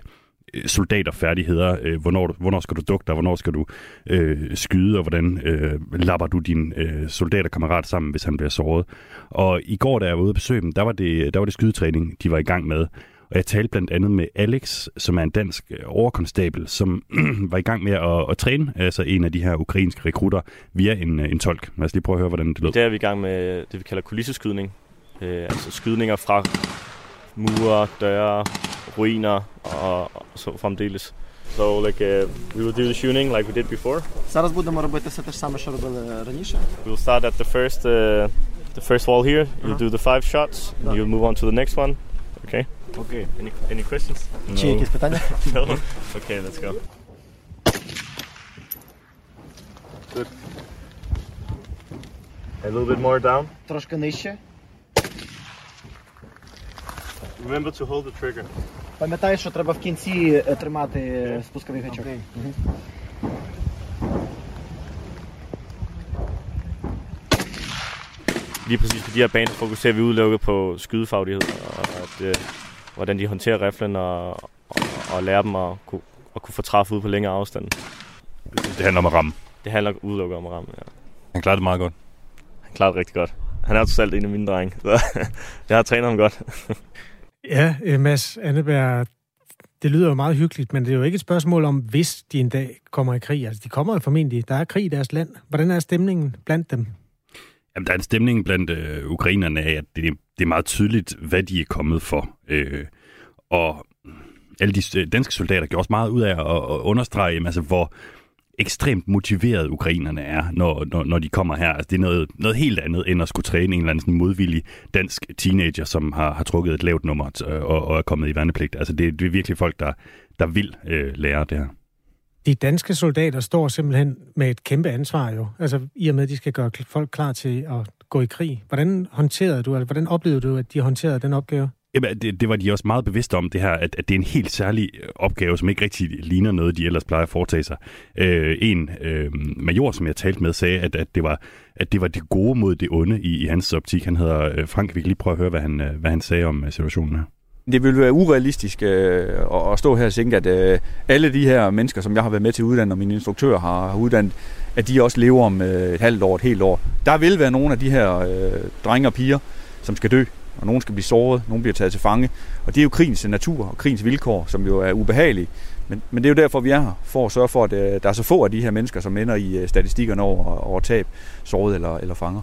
øh, soldaterfærdigheder. Øh, hvornår, hvornår skal du dukke dig, hvornår skal du øh, skyde, og hvordan øh, lapper du din øh, soldaterkammerat sammen, hvis han bliver såret. Og i går, da jeg var ude at besøge dem, der var det, der var det skydetræning, de var i gang med. Og jeg talte blandt andet med Alex, som er en dansk øh, overkonstabel, som var i gang med at, at træne altså en af de her ukrainske rekrutter via en, øh, en tolk. Lad os lige prøve at høre, hvordan det lød. Det er vi i gang med det, vi kalder kulisseskydning. Øh, altså skydninger fra mure, døre, ruiner og, og så fremdeles. So like uh, we will do the shooting like we did before. Зараз будемо робити все те ж саме, що робили раніше. We'll start at the first uh, the first wall here. You'll do the five shots. And you'll move on to the next one. Okay. Okay. Any any questions? No. Чи якісь питання? no. Okay, let's go. Good. A little bit more down. Трошки нижче. Remember to hold the trigger. Пам'ятай, що треба в кінці е, тримати спусковий гачок. Мгм. Lige præcis på de her baner fokuserer vi udelukket på skydefaglighed, og at, øh, hvordan de håndterer riflen, og, og, og lærer dem at kunne, at kunne få træffe ud på længere afstand. Det handler om at ramme. Det handler udelukket om at ramme, ja. Han klarede det meget godt. Han klarede det rigtig godt. Han er jo selv en af mine drenge, så jeg har trænet ham godt. Ja, øh, Mads Anneberg, det lyder jo meget hyggeligt, men det er jo ikke et spørgsmål om, hvis de en dag kommer i krig. Altså, de kommer jo formentlig. Der er krig i deres land. Hvordan er stemningen blandt dem? Jamen, der er en stemning blandt øh, ukrainerne af, at det, det er meget tydeligt, hvad de er kommet for. Øh, og alle de øh, danske soldater gjorde også meget ud af at, at understrege, jamen, altså, hvor ekstremt motiveret ukrainerne er, når, når, når de kommer her. Altså, det er noget, noget helt andet, end at skulle træne en eller anden sådan modvillig dansk teenager, som har, har trukket et lavt nummer øh, og, og er kommet i værnepligt. Altså, det, det er virkelig folk, der, der vil øh, lære det her. De danske soldater står simpelthen med et kæmpe ansvar jo. Altså i og med, at de skal gøre folk klar til at gå i krig. Hvordan håndterede du, eller hvordan oplevede du, at de håndterede den opgave? Jamen, det, det var de også meget bevidste om, det her, at, at det er en helt særlig øh, opgave, som ikke rigtig ligner noget, de ellers plejer at foretage sig. Øh, en øh, major, som jeg talte med, sagde, at, at, det var, at det var det gode mod det onde i, i hans optik. Han hedder øh, Frank. Vi kan lige prøve at høre, hvad han, øh, hvad han sagde om øh, situationen her. Det vil være urealistisk øh, at stå her og tænke, at øh, alle de her mennesker, som jeg har været med til at uddanne, og mine instruktører har, har uddannet, at de også lever om øh, et halvt år, et helt år. Der vil være nogle af de her øh, drenge og piger, som skal dø, og nogen skal blive såret, nogen bliver taget til fange. Og det er jo krigens natur og krigens vilkår, som jo er ubehagelige. Men, men det er jo derfor, vi er her, for at sørge for, at øh, der er så få af de her mennesker, som ender i øh, statistikkerne over, over tab, såret eller, eller fanger.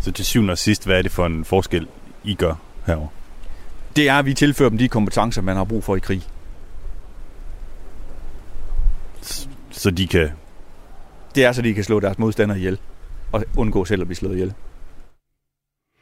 Så til syvende og sidst, hvad er det for en forskel, I gør herovre? Det er, at vi tilfører dem de kompetencer, man har brug for i krig. Så de kan... Det er, så de kan slå deres modstandere ihjel. at undgå selv at blive slået ihjel.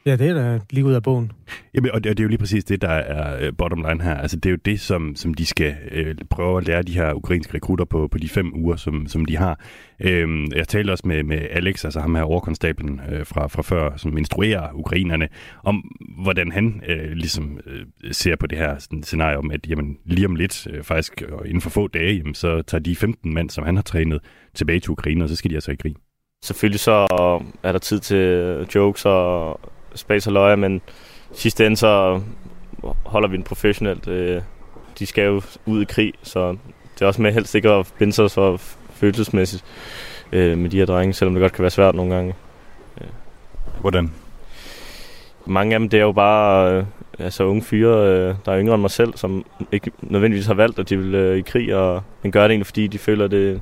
Ja, det er da lige ud af bogen. Jamen, og det, og det er jo lige præcis det, der er øh, bottom line her. Altså, det er jo det, som, som de skal øh, prøve at lære de her ukrainske rekrutter på, på de fem uger, som, som de har. Øhm, jeg talte også med, med Alex, altså ham her overkonstablen øh, fra, fra før, som instruerer ukrainerne, om hvordan han øh, ligesom øh, ser på det her sådan, scenarie om, at jamen, lige om lidt, øh, faktisk inden for få dage, jamen, så tager de 15 mand, som han har trænet, tilbage til Ukraine, og så skal de altså i krig. Selvfølgelig så er der tid til jokes og space og løje, men sidste ende så holder vi den professionelt. Øh, de skal jo ud i krig, så det er også med helst ikke at binde sig så følelsesmæssigt øh, med de her drenge, selvom det godt kan være svært nogle gange. Hvordan? Mange af dem, det er jo bare øh, altså unge fyre, øh, der er yngre end mig selv, som ikke nødvendigvis har valgt, at de vil øh, i krig, og men gør det egentlig, fordi de føler, det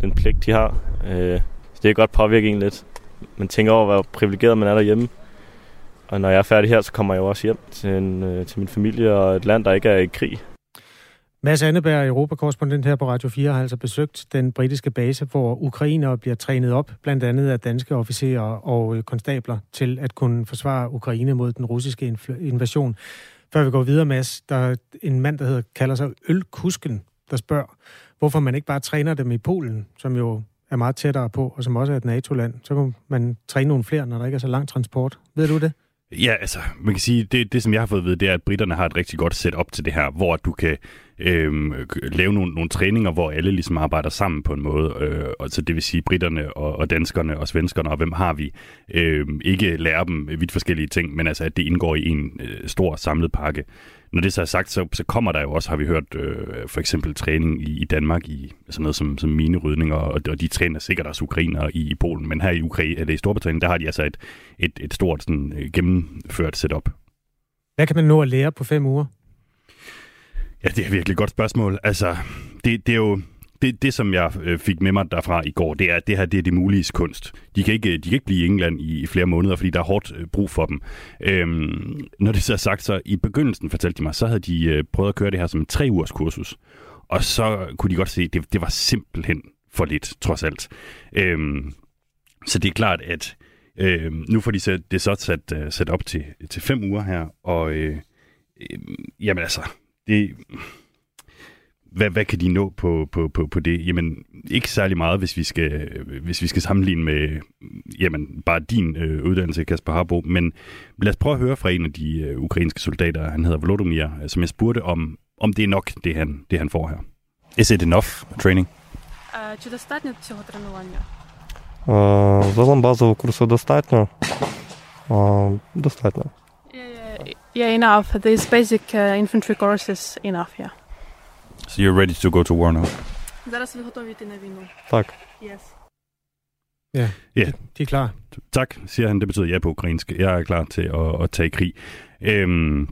den pligt, de har. Øh, så det kan godt påvirke en lidt. Man tænker over, hvor privilegeret man er derhjemme. Og når jeg er færdig her, så kommer jeg jo også hjem til, en, øh, til min familie og et land, der ikke er i krig. Mads Anneberg, europakorrespondent her på Radio 4, har altså besøgt den britiske base, hvor ukrainere bliver trænet op, blandt andet af danske officerer og øh, konstabler, til at kunne forsvare Ukraine mod den russiske invasion. Før vi går videre, Mads, der er en mand, der hedder, kalder sig Ølkusken, der spørger, hvorfor man ikke bare træner dem i Polen, som jo er meget tættere på, og som også er et NATO-land. Så kan man træne nogle flere, når der ikke er så lang transport. Ved du det? Ja, altså, man kan sige, det, det som jeg har fået at vide, det er, at britterne har et rigtig godt setup til det her, hvor du kan øh, lave nogle, nogle træninger, hvor alle ligesom arbejder sammen på en måde. Øh, og så det vil sige, britterne og, og danskerne og svenskerne, og hvem har vi, øh, ikke lærer dem vidt forskellige ting, men altså, at det indgår i en øh, stor samlet pakke. Når det så er sagt, så, så kommer der jo også, har vi hørt, øh, for eksempel træning i, i Danmark i sådan noget som, som minerydning, og, og de træner sikkert også ukrainer i, i Polen, men her i Ukraine, eller i Storbritannien, der har de altså et, et, et stort sådan, øh, gennemført setup. Hvad kan man nå at lære på fem uger? Ja, det er virkelig et godt spørgsmål. Altså, det, det er jo det, det, som jeg øh, fik med mig derfra i går, det er, at det her det er det mulige kunst. De kan, ikke, de kan ikke blive i England i, i flere måneder, fordi der er hårdt øh, brug for dem. Øhm, når det så er sagt, så i begyndelsen, fortalte de mig, så havde de øh, prøvet at køre det her som en tre ugers kursus. Og så kunne de godt se, at det, det var simpelthen for lidt, trods alt. Øhm, så det er klart, at øh, nu får de så, det så sat, øh, sat op til, til fem uger her, og øh, øh, jamen altså, det hvad, hvad kan de nå på, på, på, på det? Jamen, ikke særlig meget, hvis vi skal, hvis vi skal sammenligne med jamen, bare din øh, uddannelse, Kasper Harbo. Men lad os prøve at høre fra en af de øh, ukrainske soldater, han hedder Volodymyr, som jeg spurgte om, om det er nok, det han, det han får her. Is it enough training? Чи достатньо цього тренування? Загалом базового курсу достатньо. Достатньо. Yeah, enough. These basic uh, infantry courses enough, yeah. So you're ready to go to war now? Зараз ви i ty na wino. Tak. Yes. Ja, ja. De, de er klar. Tak, siger han. Det betyder ja på ukrainsk. Jeg er klar til at, at tage krig. Øhm,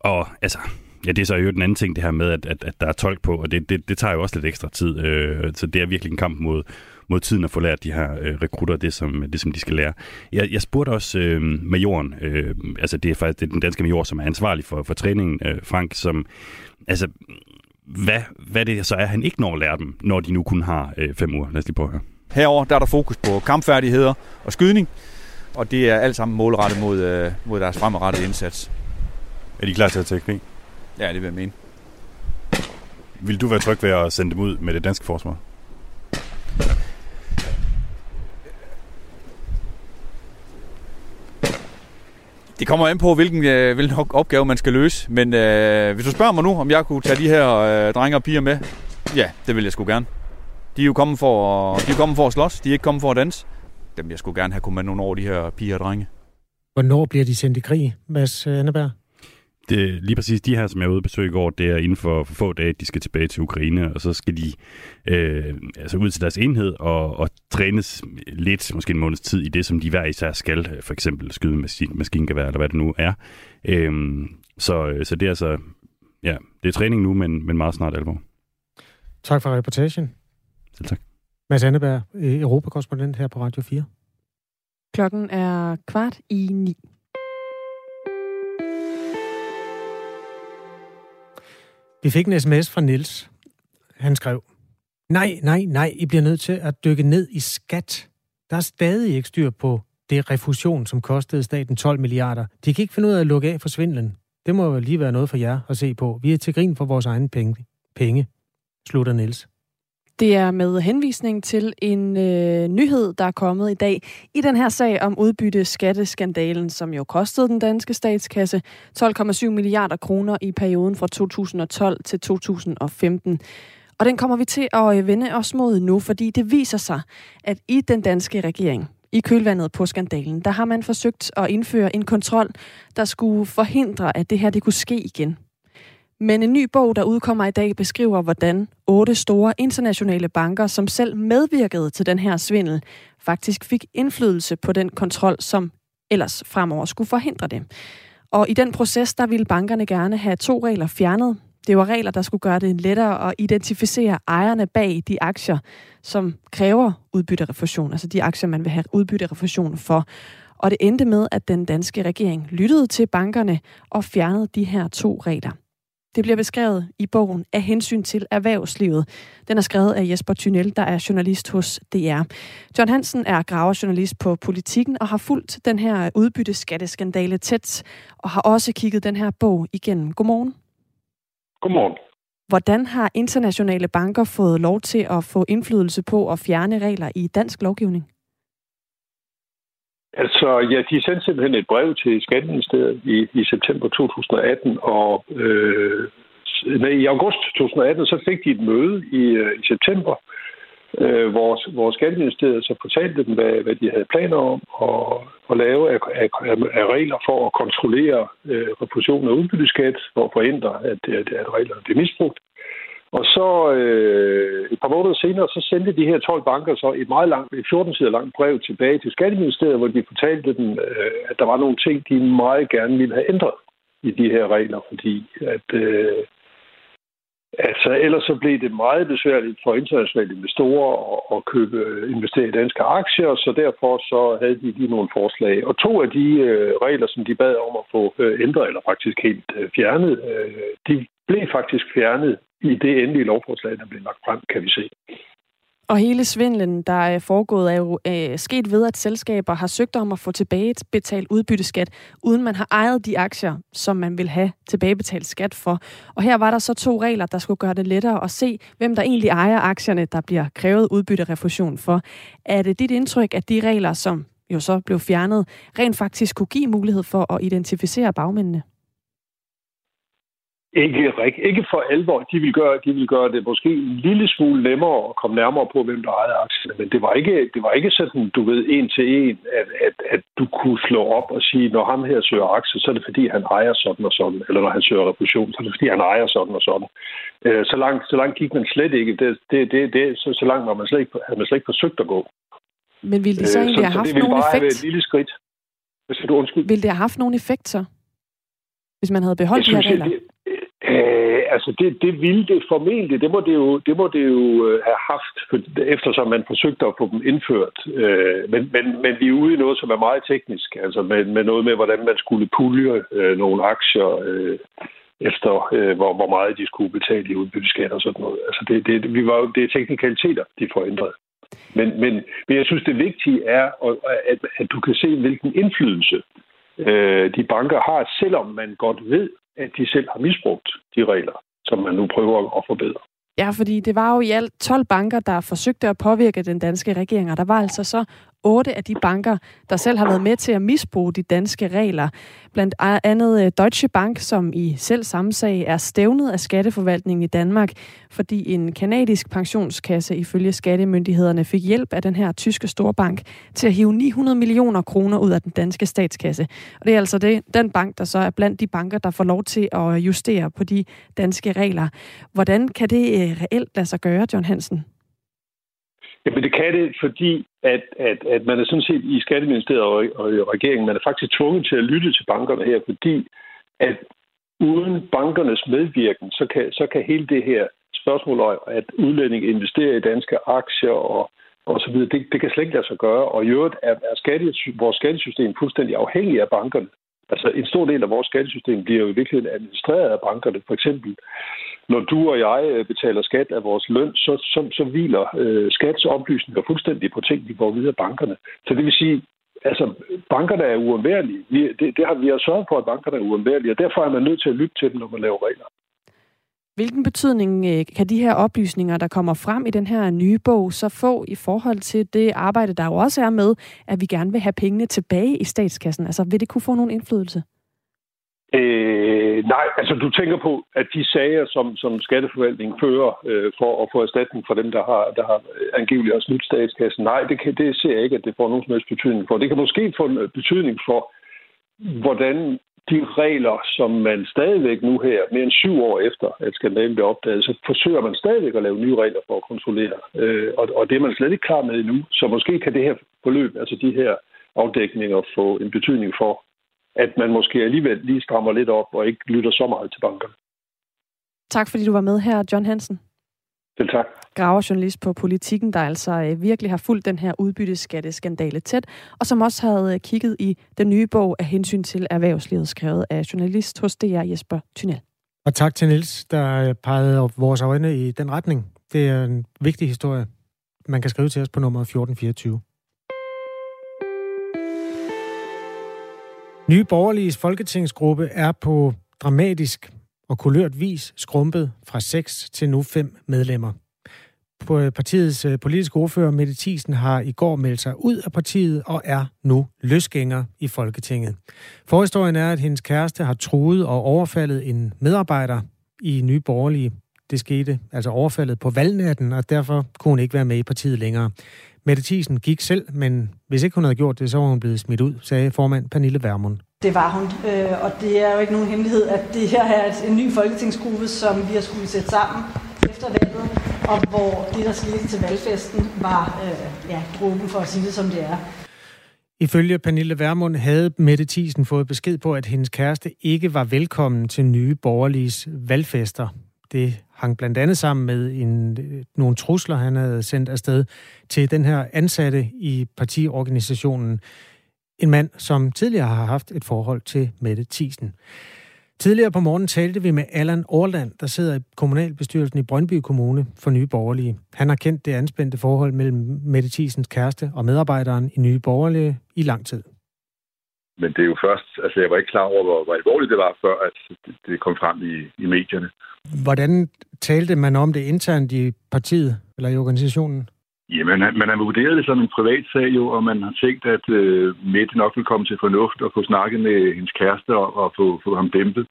og altså, ja, det er så jo den anden ting, det her med, at, at, at der er tolk på, og det, det, det tager jo også lidt ekstra tid. Øh, så det er virkelig en kamp mod, mod tiden at få lært de her øh, rekrutter det som, det, som de skal lære. Jeg, jeg spurgte også øh, majoren, øh, altså det er faktisk det er den danske major, som er ansvarlig for, for træningen, øh, Frank, som, altså hvad, hvad det så er, han ikke når at lære dem, når de nu kun har øh, fem uger. Lad os lige prøve at høre. Herover der er der fokus på kampfærdigheder og skydning, og det er alt sammen målrettet mod, øh, mod deres fremadrettede indsats. Er de klar til at tage krig? Ja, det vil jeg mene. Vil du være tryg ved at sende dem ud med det danske forsvar? Det kommer an på, hvilken, øh, hvilken opgave man skal løse. Men øh, hvis du spørger mig nu, om jeg kunne tage de her øh, drenge og piger med, ja, det vil jeg sgu gerne. De er jo kommet for, de er kommet for at slås, de er ikke kommet for at danse. Dem jeg skulle gerne have kunne med nogle år, de her piger og drenge. Hvornår bliver de sendt i krig, Mads øh, Anneberg? Det, lige præcis de her, som jeg var ude besøg i går, det er inden for, for få dage, de skal tilbage til Ukraine, og så skal de øh, altså ud til deres enhed og, og trænes lidt, måske en måneds tid, i det, som de hver især skal, for eksempel skyde maskin, maskingevær, eller hvad det nu er. Øh, så, så det er altså, ja, det er træning nu, men, men meget snart alvor. Tak for reportagen. Selv tak. Mads Anneberg, Europakorrespondent her på Radio 4. Klokken er kvart i ni. Vi fik en sms fra Nils. Han skrev, nej, nej, nej, I bliver nødt til at dykke ned i skat. Der er stadig ikke styr på det refusion, som kostede staten 12 milliarder. De kan ikke finde ud af at lukke af for svindlen. Det må jo lige være noget for jer at se på. Vi er til grin for vores egne penge. penge slutter Niels. Det er med henvisning til en øh, nyhed, der er kommet i dag i den her sag om udbytte skatteskandalen, som jo kostede den danske statskasse 12,7 milliarder kroner i perioden fra 2012 til 2015. Og den kommer vi til at øh, vende os mod nu, fordi det viser sig, at i den danske regering, i kølvandet på skandalen, der har man forsøgt at indføre en kontrol, der skulle forhindre, at det her det kunne ske igen. Men en ny bog, der udkommer i dag, beskriver, hvordan otte store internationale banker, som selv medvirkede til den her svindel, faktisk fik indflydelse på den kontrol, som ellers fremover skulle forhindre det. Og i den proces, der ville bankerne gerne have to regler fjernet. Det var regler, der skulle gøre det lettere at identificere ejerne bag de aktier, som kræver udbytterefusion, altså de aktier, man vil have udbytterefusion for. Og det endte med, at den danske regering lyttede til bankerne og fjernede de her to regler. Det bliver beskrevet i bogen af hensyn til erhvervslivet. Den er skrevet af Jesper Thynel, der er journalist hos DR. John Hansen er graverjournalist på Politikken og har fulgt den her udbytteskatteskandale tæt og har også kigget den her bog igennem. Godmorgen. Godmorgen. Hvordan har internationale banker fået lov til at få indflydelse på at fjerne regler i dansk lovgivning? Altså, ja, de sendte simpelthen et brev til Skatteministeriet i, i september 2018, og øh, nej, i august 2018, så fik de et møde i, øh, i september, øh, hvor, hvor Skatteministeriet så fortalte dem, hvad, hvad de havde planer om at, at lave af, af, af regler for at kontrollere øh, refusion af udbytteskat, for at forhindre, at, at, at reglerne bliver misbrugt. Og så øh, et par måneder senere, så sendte de her 12 banker så et meget langt, et 14 sider langt brev tilbage til Skatteministeriet, hvor de fortalte dem, øh, at der var nogle ting, de meget gerne ville have ændret i de her regler, fordi at, øh, altså, ellers så blev det meget besværligt for internationale investorer at, at købe, investere i danske aktier, så derfor så havde de lige nogle forslag. Og to af de øh, regler, som de bad om at få øh, ændret, eller faktisk helt øh, fjernet, øh, de blev faktisk fjernet i det endelige lovforslag, der blev lagt frem, kan vi se. Og hele svindlen, der er foregået, er jo øh, sket ved, at selskaber har søgt om at få tilbagebetalt udbytteskat, uden man har ejet de aktier, som man vil have tilbagebetalt skat for. Og her var der så to regler, der skulle gøre det lettere at se, hvem der egentlig ejer aktierne, der bliver krævet udbytterefusion for. Er det dit indtryk, at de regler, som jo så blev fjernet, rent faktisk kunne give mulighed for at identificere bagmændene? Ikke, ikke for alvor. De vil, gøre, de vil gøre det måske en lille smule nemmere at komme nærmere på, hvem der ejede aktierne. Men det var ikke, det var ikke sådan, du ved, en til en, at, at, at du kunne slå op og sige, når ham her søger aktier, så er det fordi, han ejer sådan og sådan. Eller når han søger refusion, så er det fordi, han ejer sådan og sådan. Øh, så langt, så langt gik man slet ikke. Det, det, det, det, så, så langt var man slet ikke, havde man slet ikke forsøgt at gå. Men ville det så øh, egentlig så, have haft så det nogen effekt? Have et lille skridt. Skal du undskyld? Ville det have haft nogen effekt så? Hvis man havde beholdt de her regler? Det, Øh, altså, det, det ville det formentlig. Det må det jo, det må det jo øh, have haft, eftersom man forsøgte at få dem indført. Øh, men, men, men vi er ude i noget, som er meget teknisk. Altså med, med noget med, hvordan man skulle pulje øh, nogle aktier øh, efter, øh, hvor, hvor meget de skulle betale i udbytteskat og sådan noget. Altså, det, det, vi var, det er teknikaliteter, de får ændret. Men, men, men jeg synes, det vigtige er, at, at du kan se, hvilken indflydelse øh, de banker har, selvom man godt ved, at de selv har misbrugt de regler, som man nu prøver at forbedre. Ja, fordi det var jo i alt 12 banker, der forsøgte at påvirke den danske regering, og der var altså så otte af de banker, der selv har været med til at misbruge de danske regler. Blandt andet øh, Deutsche Bank, som i selv samme sag er stævnet af skatteforvaltningen i Danmark, fordi en kanadisk pensionskasse ifølge skattemyndighederne fik hjælp af den her tyske storbank til at hive 900 millioner kroner ud af den danske statskasse. Og det er altså det, den bank, der så er blandt de banker, der får lov til at øh, justere på de danske regler. Hvordan kan det øh, reelt lade sig gøre, John Hansen? Jamen det kan det, fordi at, at, at man er sådan set i Skatteministeriet og, og i regeringen, man er faktisk tvunget til at lytte til bankerne her, fordi at uden bankernes medvirken, så kan, så kan hele det her spørgsmål om, at udlændinge investerer i danske aktier og, og så videre, det, det kan slet ikke lade sig gøre. Og i øvrigt er, er skatte, vores skattesystem fuldstændig afhængig af bankerne. Altså en stor del af vores skattesystem bliver jo i virkeligheden administreret af bankerne. For eksempel når du og jeg øh, betaler skat af vores løn, så, så, så hviler øh, skatsoplysninger fuldstændig på ting, vi går videre af bankerne. Så det vil sige, altså, bankerne er uundværlige. Vi, det, det har vi har sørget for, at bankerne er uundværlige, og derfor er man nødt til at lytte til dem, når man laver regler. Hvilken betydning øh, kan de her oplysninger, der kommer frem i den her nye bog, så få i forhold til det arbejde, der jo også er med, at vi gerne vil have pengene tilbage i statskassen? Altså, vil det kunne få nogen indflydelse? Øh, nej, altså du tænker på, at de sager, som, som skatteforvaltningen fører øh, for at få erstatning for dem, der har, der har angiveligt også snydt statskassen, nej, det, kan, det ser jeg ikke, at det får nogen som helst betydning for. Det kan måske få en øh, betydning for, hvordan de regler, som man stadigvæk nu her, mere end syv år efter, at skandalen blev opdaget, så forsøger man stadigvæk at lave nye regler for at kontrollere. Øh, og, og det er man slet ikke klar med endnu. Så måske kan det her forløb, altså de her afdækninger, få en betydning for, at man måske alligevel lige strammer lidt op og ikke lytter så meget til bankerne. Tak fordi du var med her, John Hansen. Selv tak. Graverjournalist på Politikken, der altså øh, virkelig har fulgt den her udbytteskatteskandale tæt, og som også havde øh, kigget i den nye bog af hensyn til erhvervslivet, skrevet af journalist hos DR Jesper Thynel. Og tak til Nils, der pegede vores øjne i den retning. Det er en vigtig historie. Man kan skrive til os på nummer 1424. Nye Borgerliges folketingsgruppe er på dramatisk og kulørt vis skrumpet fra 6 til nu 5 medlemmer. Øh, partiets øh, politiske ordfører Mette Thiesen har i går meldt sig ud af partiet og er nu løsgænger i Folketinget. Forhistorien er, at hendes kæreste har truet og overfaldet en medarbejder i Nye Borgerlige. Det skete altså overfaldet på valgnatten, og derfor kunne hun ikke være med i partiet længere. Mette Thiesen gik selv, men hvis ikke hun havde gjort det, så var hun blevet smidt ud, sagde formand Pernille Vermund. Det var hun, øh, og det er jo ikke nogen hemmelighed, at det her er en ny folketingsgruppe, som vi har skulle sætte sammen efter valget, og hvor det, der skete til valgfesten, var øh, ja, gruppen for at sige det, som det er. Ifølge Pernille Vermund havde Mette Thiesen fået besked på, at hendes kæreste ikke var velkommen til nye borgerliges valgfester. Det hang blandt andet sammen med en, nogle trusler, han havde sendt afsted til den her ansatte i partiorganisationen. En mand, som tidligere har haft et forhold til Mette Thiesen. Tidligere på morgen talte vi med Allan Orland, der sidder i kommunalbestyrelsen i Brøndby Kommune for Nye Borgerlige. Han har kendt det anspændte forhold mellem Mette Thiesens kæreste og medarbejderen i Nye Borgerlige i lang tid. Men det er jo først, altså jeg var ikke klar over, hvor, hvor alvorligt det var, før at det kom frem i, i medierne. Hvordan talte man om det internt i partiet eller i organisationen? Jamen, man har vurderet det som en privat sag jo, og man har tænkt, at øh, Mette nok vil komme til fornuft og få snakket med hendes kæreste og, og få, få ham dæmpet.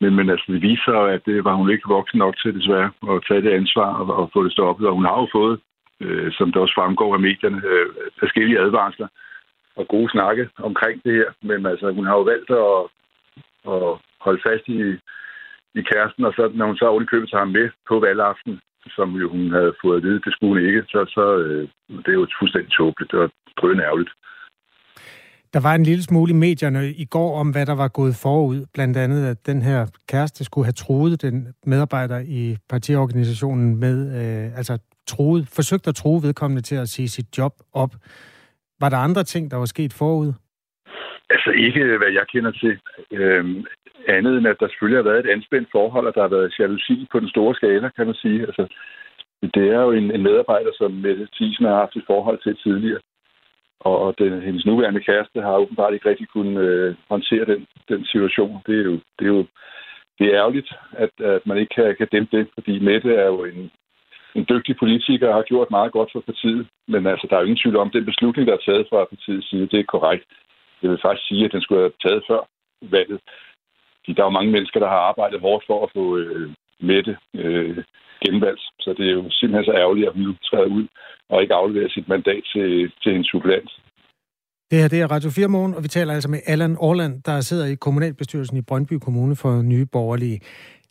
Men, men altså, det viser at det var hun ikke voksen nok til desværre at tage det ansvar og, og få det stoppet. Og hun har jo fået, øh, som det også fremgår af medierne, øh, forskellige advarsler og gode snakke omkring det her. Men altså, hun har jo valgt at, at holde fast i, i kæresten, og så, når hun så ordentligt købet tager ham med på valgaften, som jo hun havde fået at vide, det skulle hun ikke, så, så øh, det er jo fuldstændig tåbeligt. Det drøn ærgerligt. Der var en lille smule i medierne i går om, hvad der var gået forud. Blandt andet, at den her kæreste skulle have troet den medarbejder i partiorganisationen med, øh, altså troet, forsøgt at true vedkommende til at sige sit job op. Var der andre ting, der var sket forud? Altså ikke, hvad jeg kender til. Øhm, andet end, at der selvfølgelig har været et anspændt forhold, og der har været jalousi på den store skala, kan man sige. Altså, det er jo en, en medarbejder, som Mette Thiesen har haft et forhold til tidligere. Og den, hendes nuværende kæreste har åbenbart ikke rigtig kunnet øh, håndtere den, den situation. Det er jo, det er jo det er ærgerligt, at, at man ikke kan, kan dæmpe det, fordi Mette er jo en, en dygtig politiker og har gjort meget godt for partiet. Men altså, der er jo ingen tvivl om, den beslutning, der er taget fra partiets side, det er korrekt. Jeg vil faktisk sige, at den skulle have taget før valget. Fordi der er jo mange mennesker, der har arbejdet hårdt for at få øh, Mette øh, genvalgt. Så det er jo simpelthen så ærgerligt, at hun nu træder ud og ikke afleverer sit mandat til, til en supplant. Det her det er Radio 4 Morgen, og vi taler altså med Allan Orland, der sidder i kommunalbestyrelsen i Brøndby Kommune for Nye Borgerlige.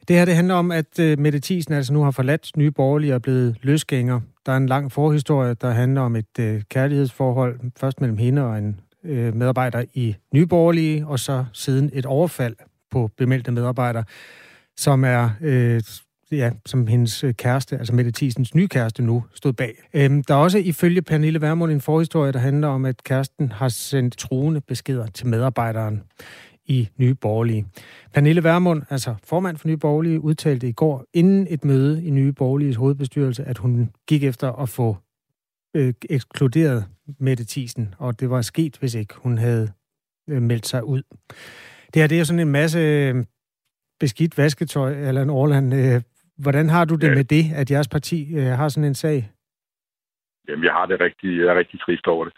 Det her det handler om, at uh, Mette Thiesen altså nu har forladt Nye Borgerlige og er blevet løsgænger. Der er en lang forhistorie, der handler om et øh, kærlighedsforhold, først mellem hende og en øh, medarbejder i Nye Borgerlige, og så siden et overfald på bemeldte medarbejdere, som er øh, ja, som hendes øh, kæreste, altså Mette Thiesens nye kæreste nu, stod bag. Øhm, der er også ifølge Pernille Vermund en forhistorie, der handler om, at kæresten har sendt truende beskeder til medarbejderen i Nye Borgerlige. Pernille Vermund, altså formand for Nye Borgerlige, udtalte i går inden et møde i Nye Borgerliges hovedbestyrelse, at hun gik efter at få øh, ekskluderet Mette Thiesen, og det var sket, hvis ikke hun havde øh, meldt sig ud. Det her det er sådan en masse øh, beskidt vasketøj, eller en Orland. Øh, hvordan har du det ja. med det, at jeres parti øh, har sådan en sag? Jamen, jeg har det rigtig, jeg er rigtig trist over det.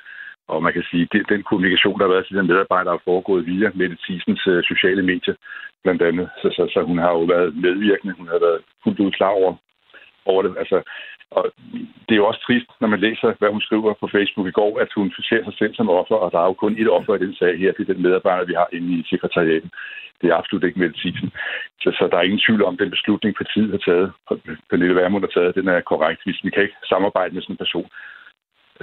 Og man kan sige, at den kommunikation, der har været til den medarbejder, har foregået via Mette Thiesens øh, sociale medier, blandt andet. Så, så, så hun har jo været medvirkende. Hun har været fuldt ud klar over, over det. Altså, og det er jo også trist, når man læser, hvad hun skriver på Facebook i går, at hun ser sig selv som offer, og der er jo kun et offer i den sag her. Det er den medarbejder, vi har inde i sekretariatet. Det er absolut ikke Mette Thiesen. Så, så der er ingen tvivl om, at den beslutning, partiet har taget, Pernille Vermund har taget, den er korrekt. Vi kan ikke samarbejde med sådan en person.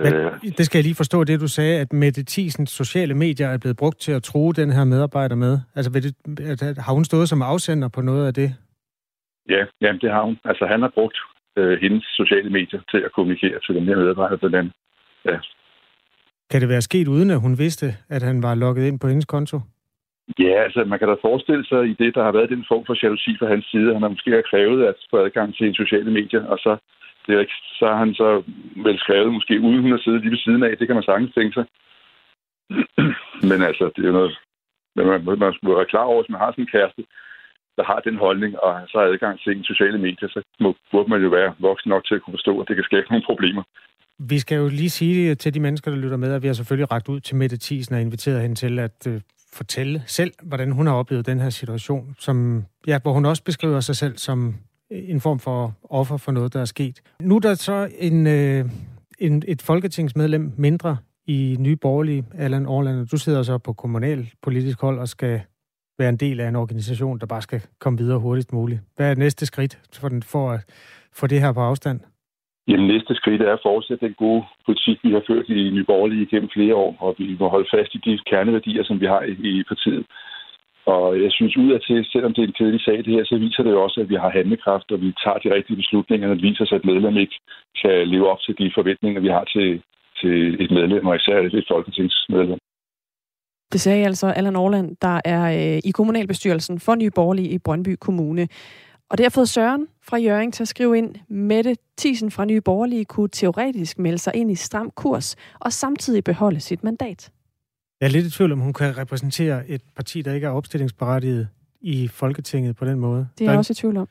Men, øh. det skal jeg lige forstå, det du sagde, at Mette Thiesens sociale medier er blevet brugt til at true den her medarbejder med. Altså, det, har hun stået som afsender på noget af det? Ja, jamen, det har hun. Altså, han har brugt øh, hendes sociale medier til at kommunikere til den her medarbejder på den. Ja. Kan det være sket uden, at hun vidste, at han var logget ind på hendes konto? Ja, altså man kan da forestille sig i det, der har været den form for jalousi fra hans side. Han har måske har krævet at få adgang til hendes sociale medier, og så, det er ikke, så har han så vel skrevet måske uden hun har siddet lige ved siden af. Det kan man sagtens tænke sig. Men altså, det er jo noget, man, man, man skal være klar over, hvis man har sådan en kæreste, der har den holdning, og så har adgang til en sociale medier, så må, burde man jo være voksen nok til at kunne forstå, at det kan skabe nogle problemer. Vi skal jo lige sige til de mennesker, der lytter med, at vi har selvfølgelig ragt ud til Mette Thiesen og inviteret hende til at øh, fortælle selv, hvordan hun har oplevet den her situation, som, ja, hvor hun også beskriver sig selv som en form for offer for noget, der er sket. Nu er der så en, øh, en, et folketingsmedlem mindre i Nye Borgerlige, Allan Orland, du sidder så på kommunal politisk hold og skal være en del af en organisation, der bare skal komme videre hurtigst muligt. Hvad er næste skridt for, den, for at få det her på afstand? Jamen, næste skridt er at fortsætte den gode politik, vi har ført i Nye Borgerlige gennem flere år, og vi må holde fast i de kerneværdier, som vi har i, i partiet. Og jeg synes ud af til, selvom det er en kedelig sag det her, så viser det jo også, at vi har handlekraft, og vi tager de rigtige beslutninger, når det viser sig, at medlem ikke kan leve op til de forventninger, vi har til, til et medlem, og især et folketingsmedlem. Det sagde altså Allan Orland, der er øh, i kommunalbestyrelsen for Nye Borgerlige i Brøndby Kommune. Og det har fået Søren fra Jøring til at skrive ind, Mette Thiesen fra Nye Borgerlige kunne teoretisk melde sig ind i stram kurs og samtidig beholde sit mandat. Jeg er lidt i tvivl om, hun kan repræsentere et parti, der ikke er opstillingsberettiget i Folketinget på den måde. Det er jeg også i tvivl om.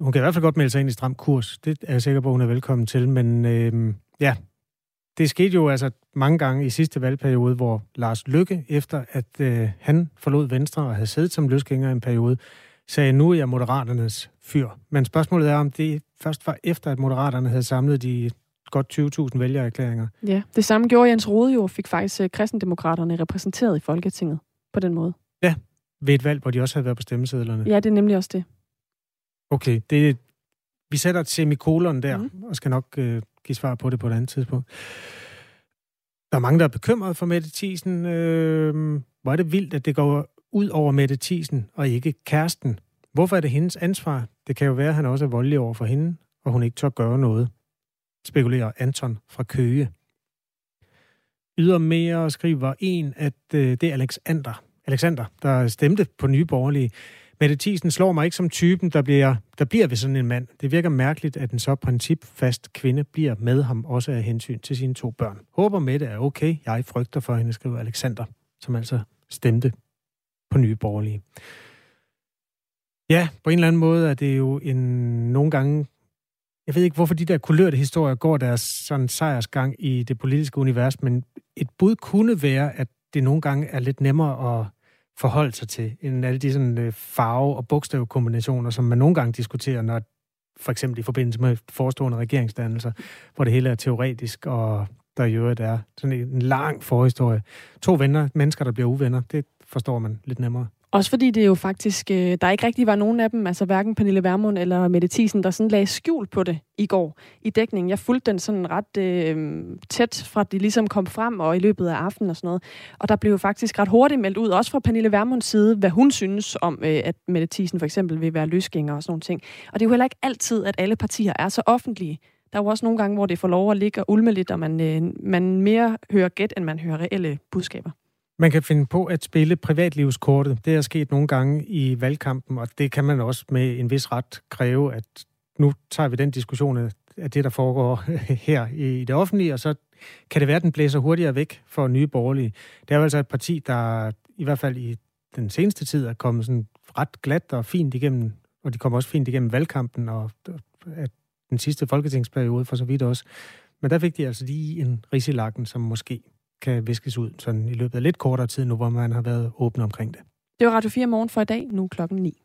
Hun kan i hvert fald godt melde sig ind i stram kurs. Det er jeg sikker på, hun er velkommen til. Men øh, ja, det skete jo altså mange gange i sidste valgperiode, hvor Lars Lykke, efter at øh, han forlod Venstre og havde siddet som løsgænger en periode, sagde, nu er jeg Moderaternes fyr. Men spørgsmålet er, om det først var efter, at Moderaterne havde samlet de godt 20.000 vælgererklæringer. Ja, det samme gjorde Jens Rode jo, fik faktisk øh, kristendemokraterne repræsenteret i Folketinget på den måde. Ja, ved et valg, hvor de også havde været på stemmesedlerne. Ja, det er nemlig også det. Okay, det, vi sætter et semikolon der, mm. og skal nok øh, give svar på det på et andet tidspunkt. Der er mange, der er bekymret for Mette Thiesen. Øh, hvor er det vildt, at det går ud over Mette Thiesen og ikke kæresten. Hvorfor er det hendes ansvar? Det kan jo være, at han også er voldelig over for hende, og hun ikke tør gøre noget, spekulerer Anton fra Køge. Ydermere skriver en, at øh, det er Alexander, Alexander, der stemte på Nye Borgerlige. Mette Thiesen slår mig ikke som typen, der bliver, der bliver ved sådan en mand. Det virker mærkeligt, at en så principfast kvinde bliver med ham, også af hensyn til sine to børn. Håber Mette er okay. Jeg frygter for hende, skriver Alexander, som altså stemte på Nye Borgerlige. Ja, på en eller anden måde er det jo en nogle gange... Jeg ved ikke, hvorfor de der kulørte historier går deres sådan sejrsgang i det politiske univers, men et bud kunne være, at det nogle gange er lidt nemmere at forholde sig til, end alle de sådan øh, farve- og bogstavkombinationer, som man nogle gange diskuterer, når for eksempel i forbindelse med forestående regeringsdannelser, hvor det hele er teoretisk, og der i øvrigt er sådan en lang forhistorie. To venner, mennesker, der bliver uvenner, det forstår man lidt nemmere. Også fordi det jo faktisk, øh, der ikke rigtig var nogen af dem, altså hverken Pernille Vermund eller Mette Thiesen, der sådan lagde skjul på det i går i dækningen. Jeg fulgte den sådan ret øh, tæt fra de ligesom kom frem og i løbet af aftenen og sådan noget. Og der blev jo faktisk ret hurtigt meldt ud, også fra Pernille Vermunds side, hvad hun synes om, øh, at Mette Thiesen for eksempel vil være løsgænger og sådan nogle ting. Og det er jo heller ikke altid, at alle partier er så offentlige. Der er jo også nogle gange, hvor det får lov at ligge og ulme lidt, og man, øh, man mere hører gæt, end man hører reelle budskaber. Man kan finde på at spille privatlivskortet. Det er sket nogle gange i valgkampen, og det kan man også med en vis ret kræve, at nu tager vi den diskussion af det, der foregår her i det offentlige, og så kan det være, at den blæser hurtigere væk for nye borgerlige. Det er jo altså et parti, der i hvert fald i den seneste tid er kommet sådan ret glat og fint igennem, og de kommer også fint igennem valgkampen og at den sidste folketingsperiode for så vidt også. Men der fik de altså lige en risilakken, som måske kan viskes ud sådan i løbet af lidt kortere tid nu, hvor man har været åben omkring det. Det var Radio 4 morgen for i dag, nu klokken 9.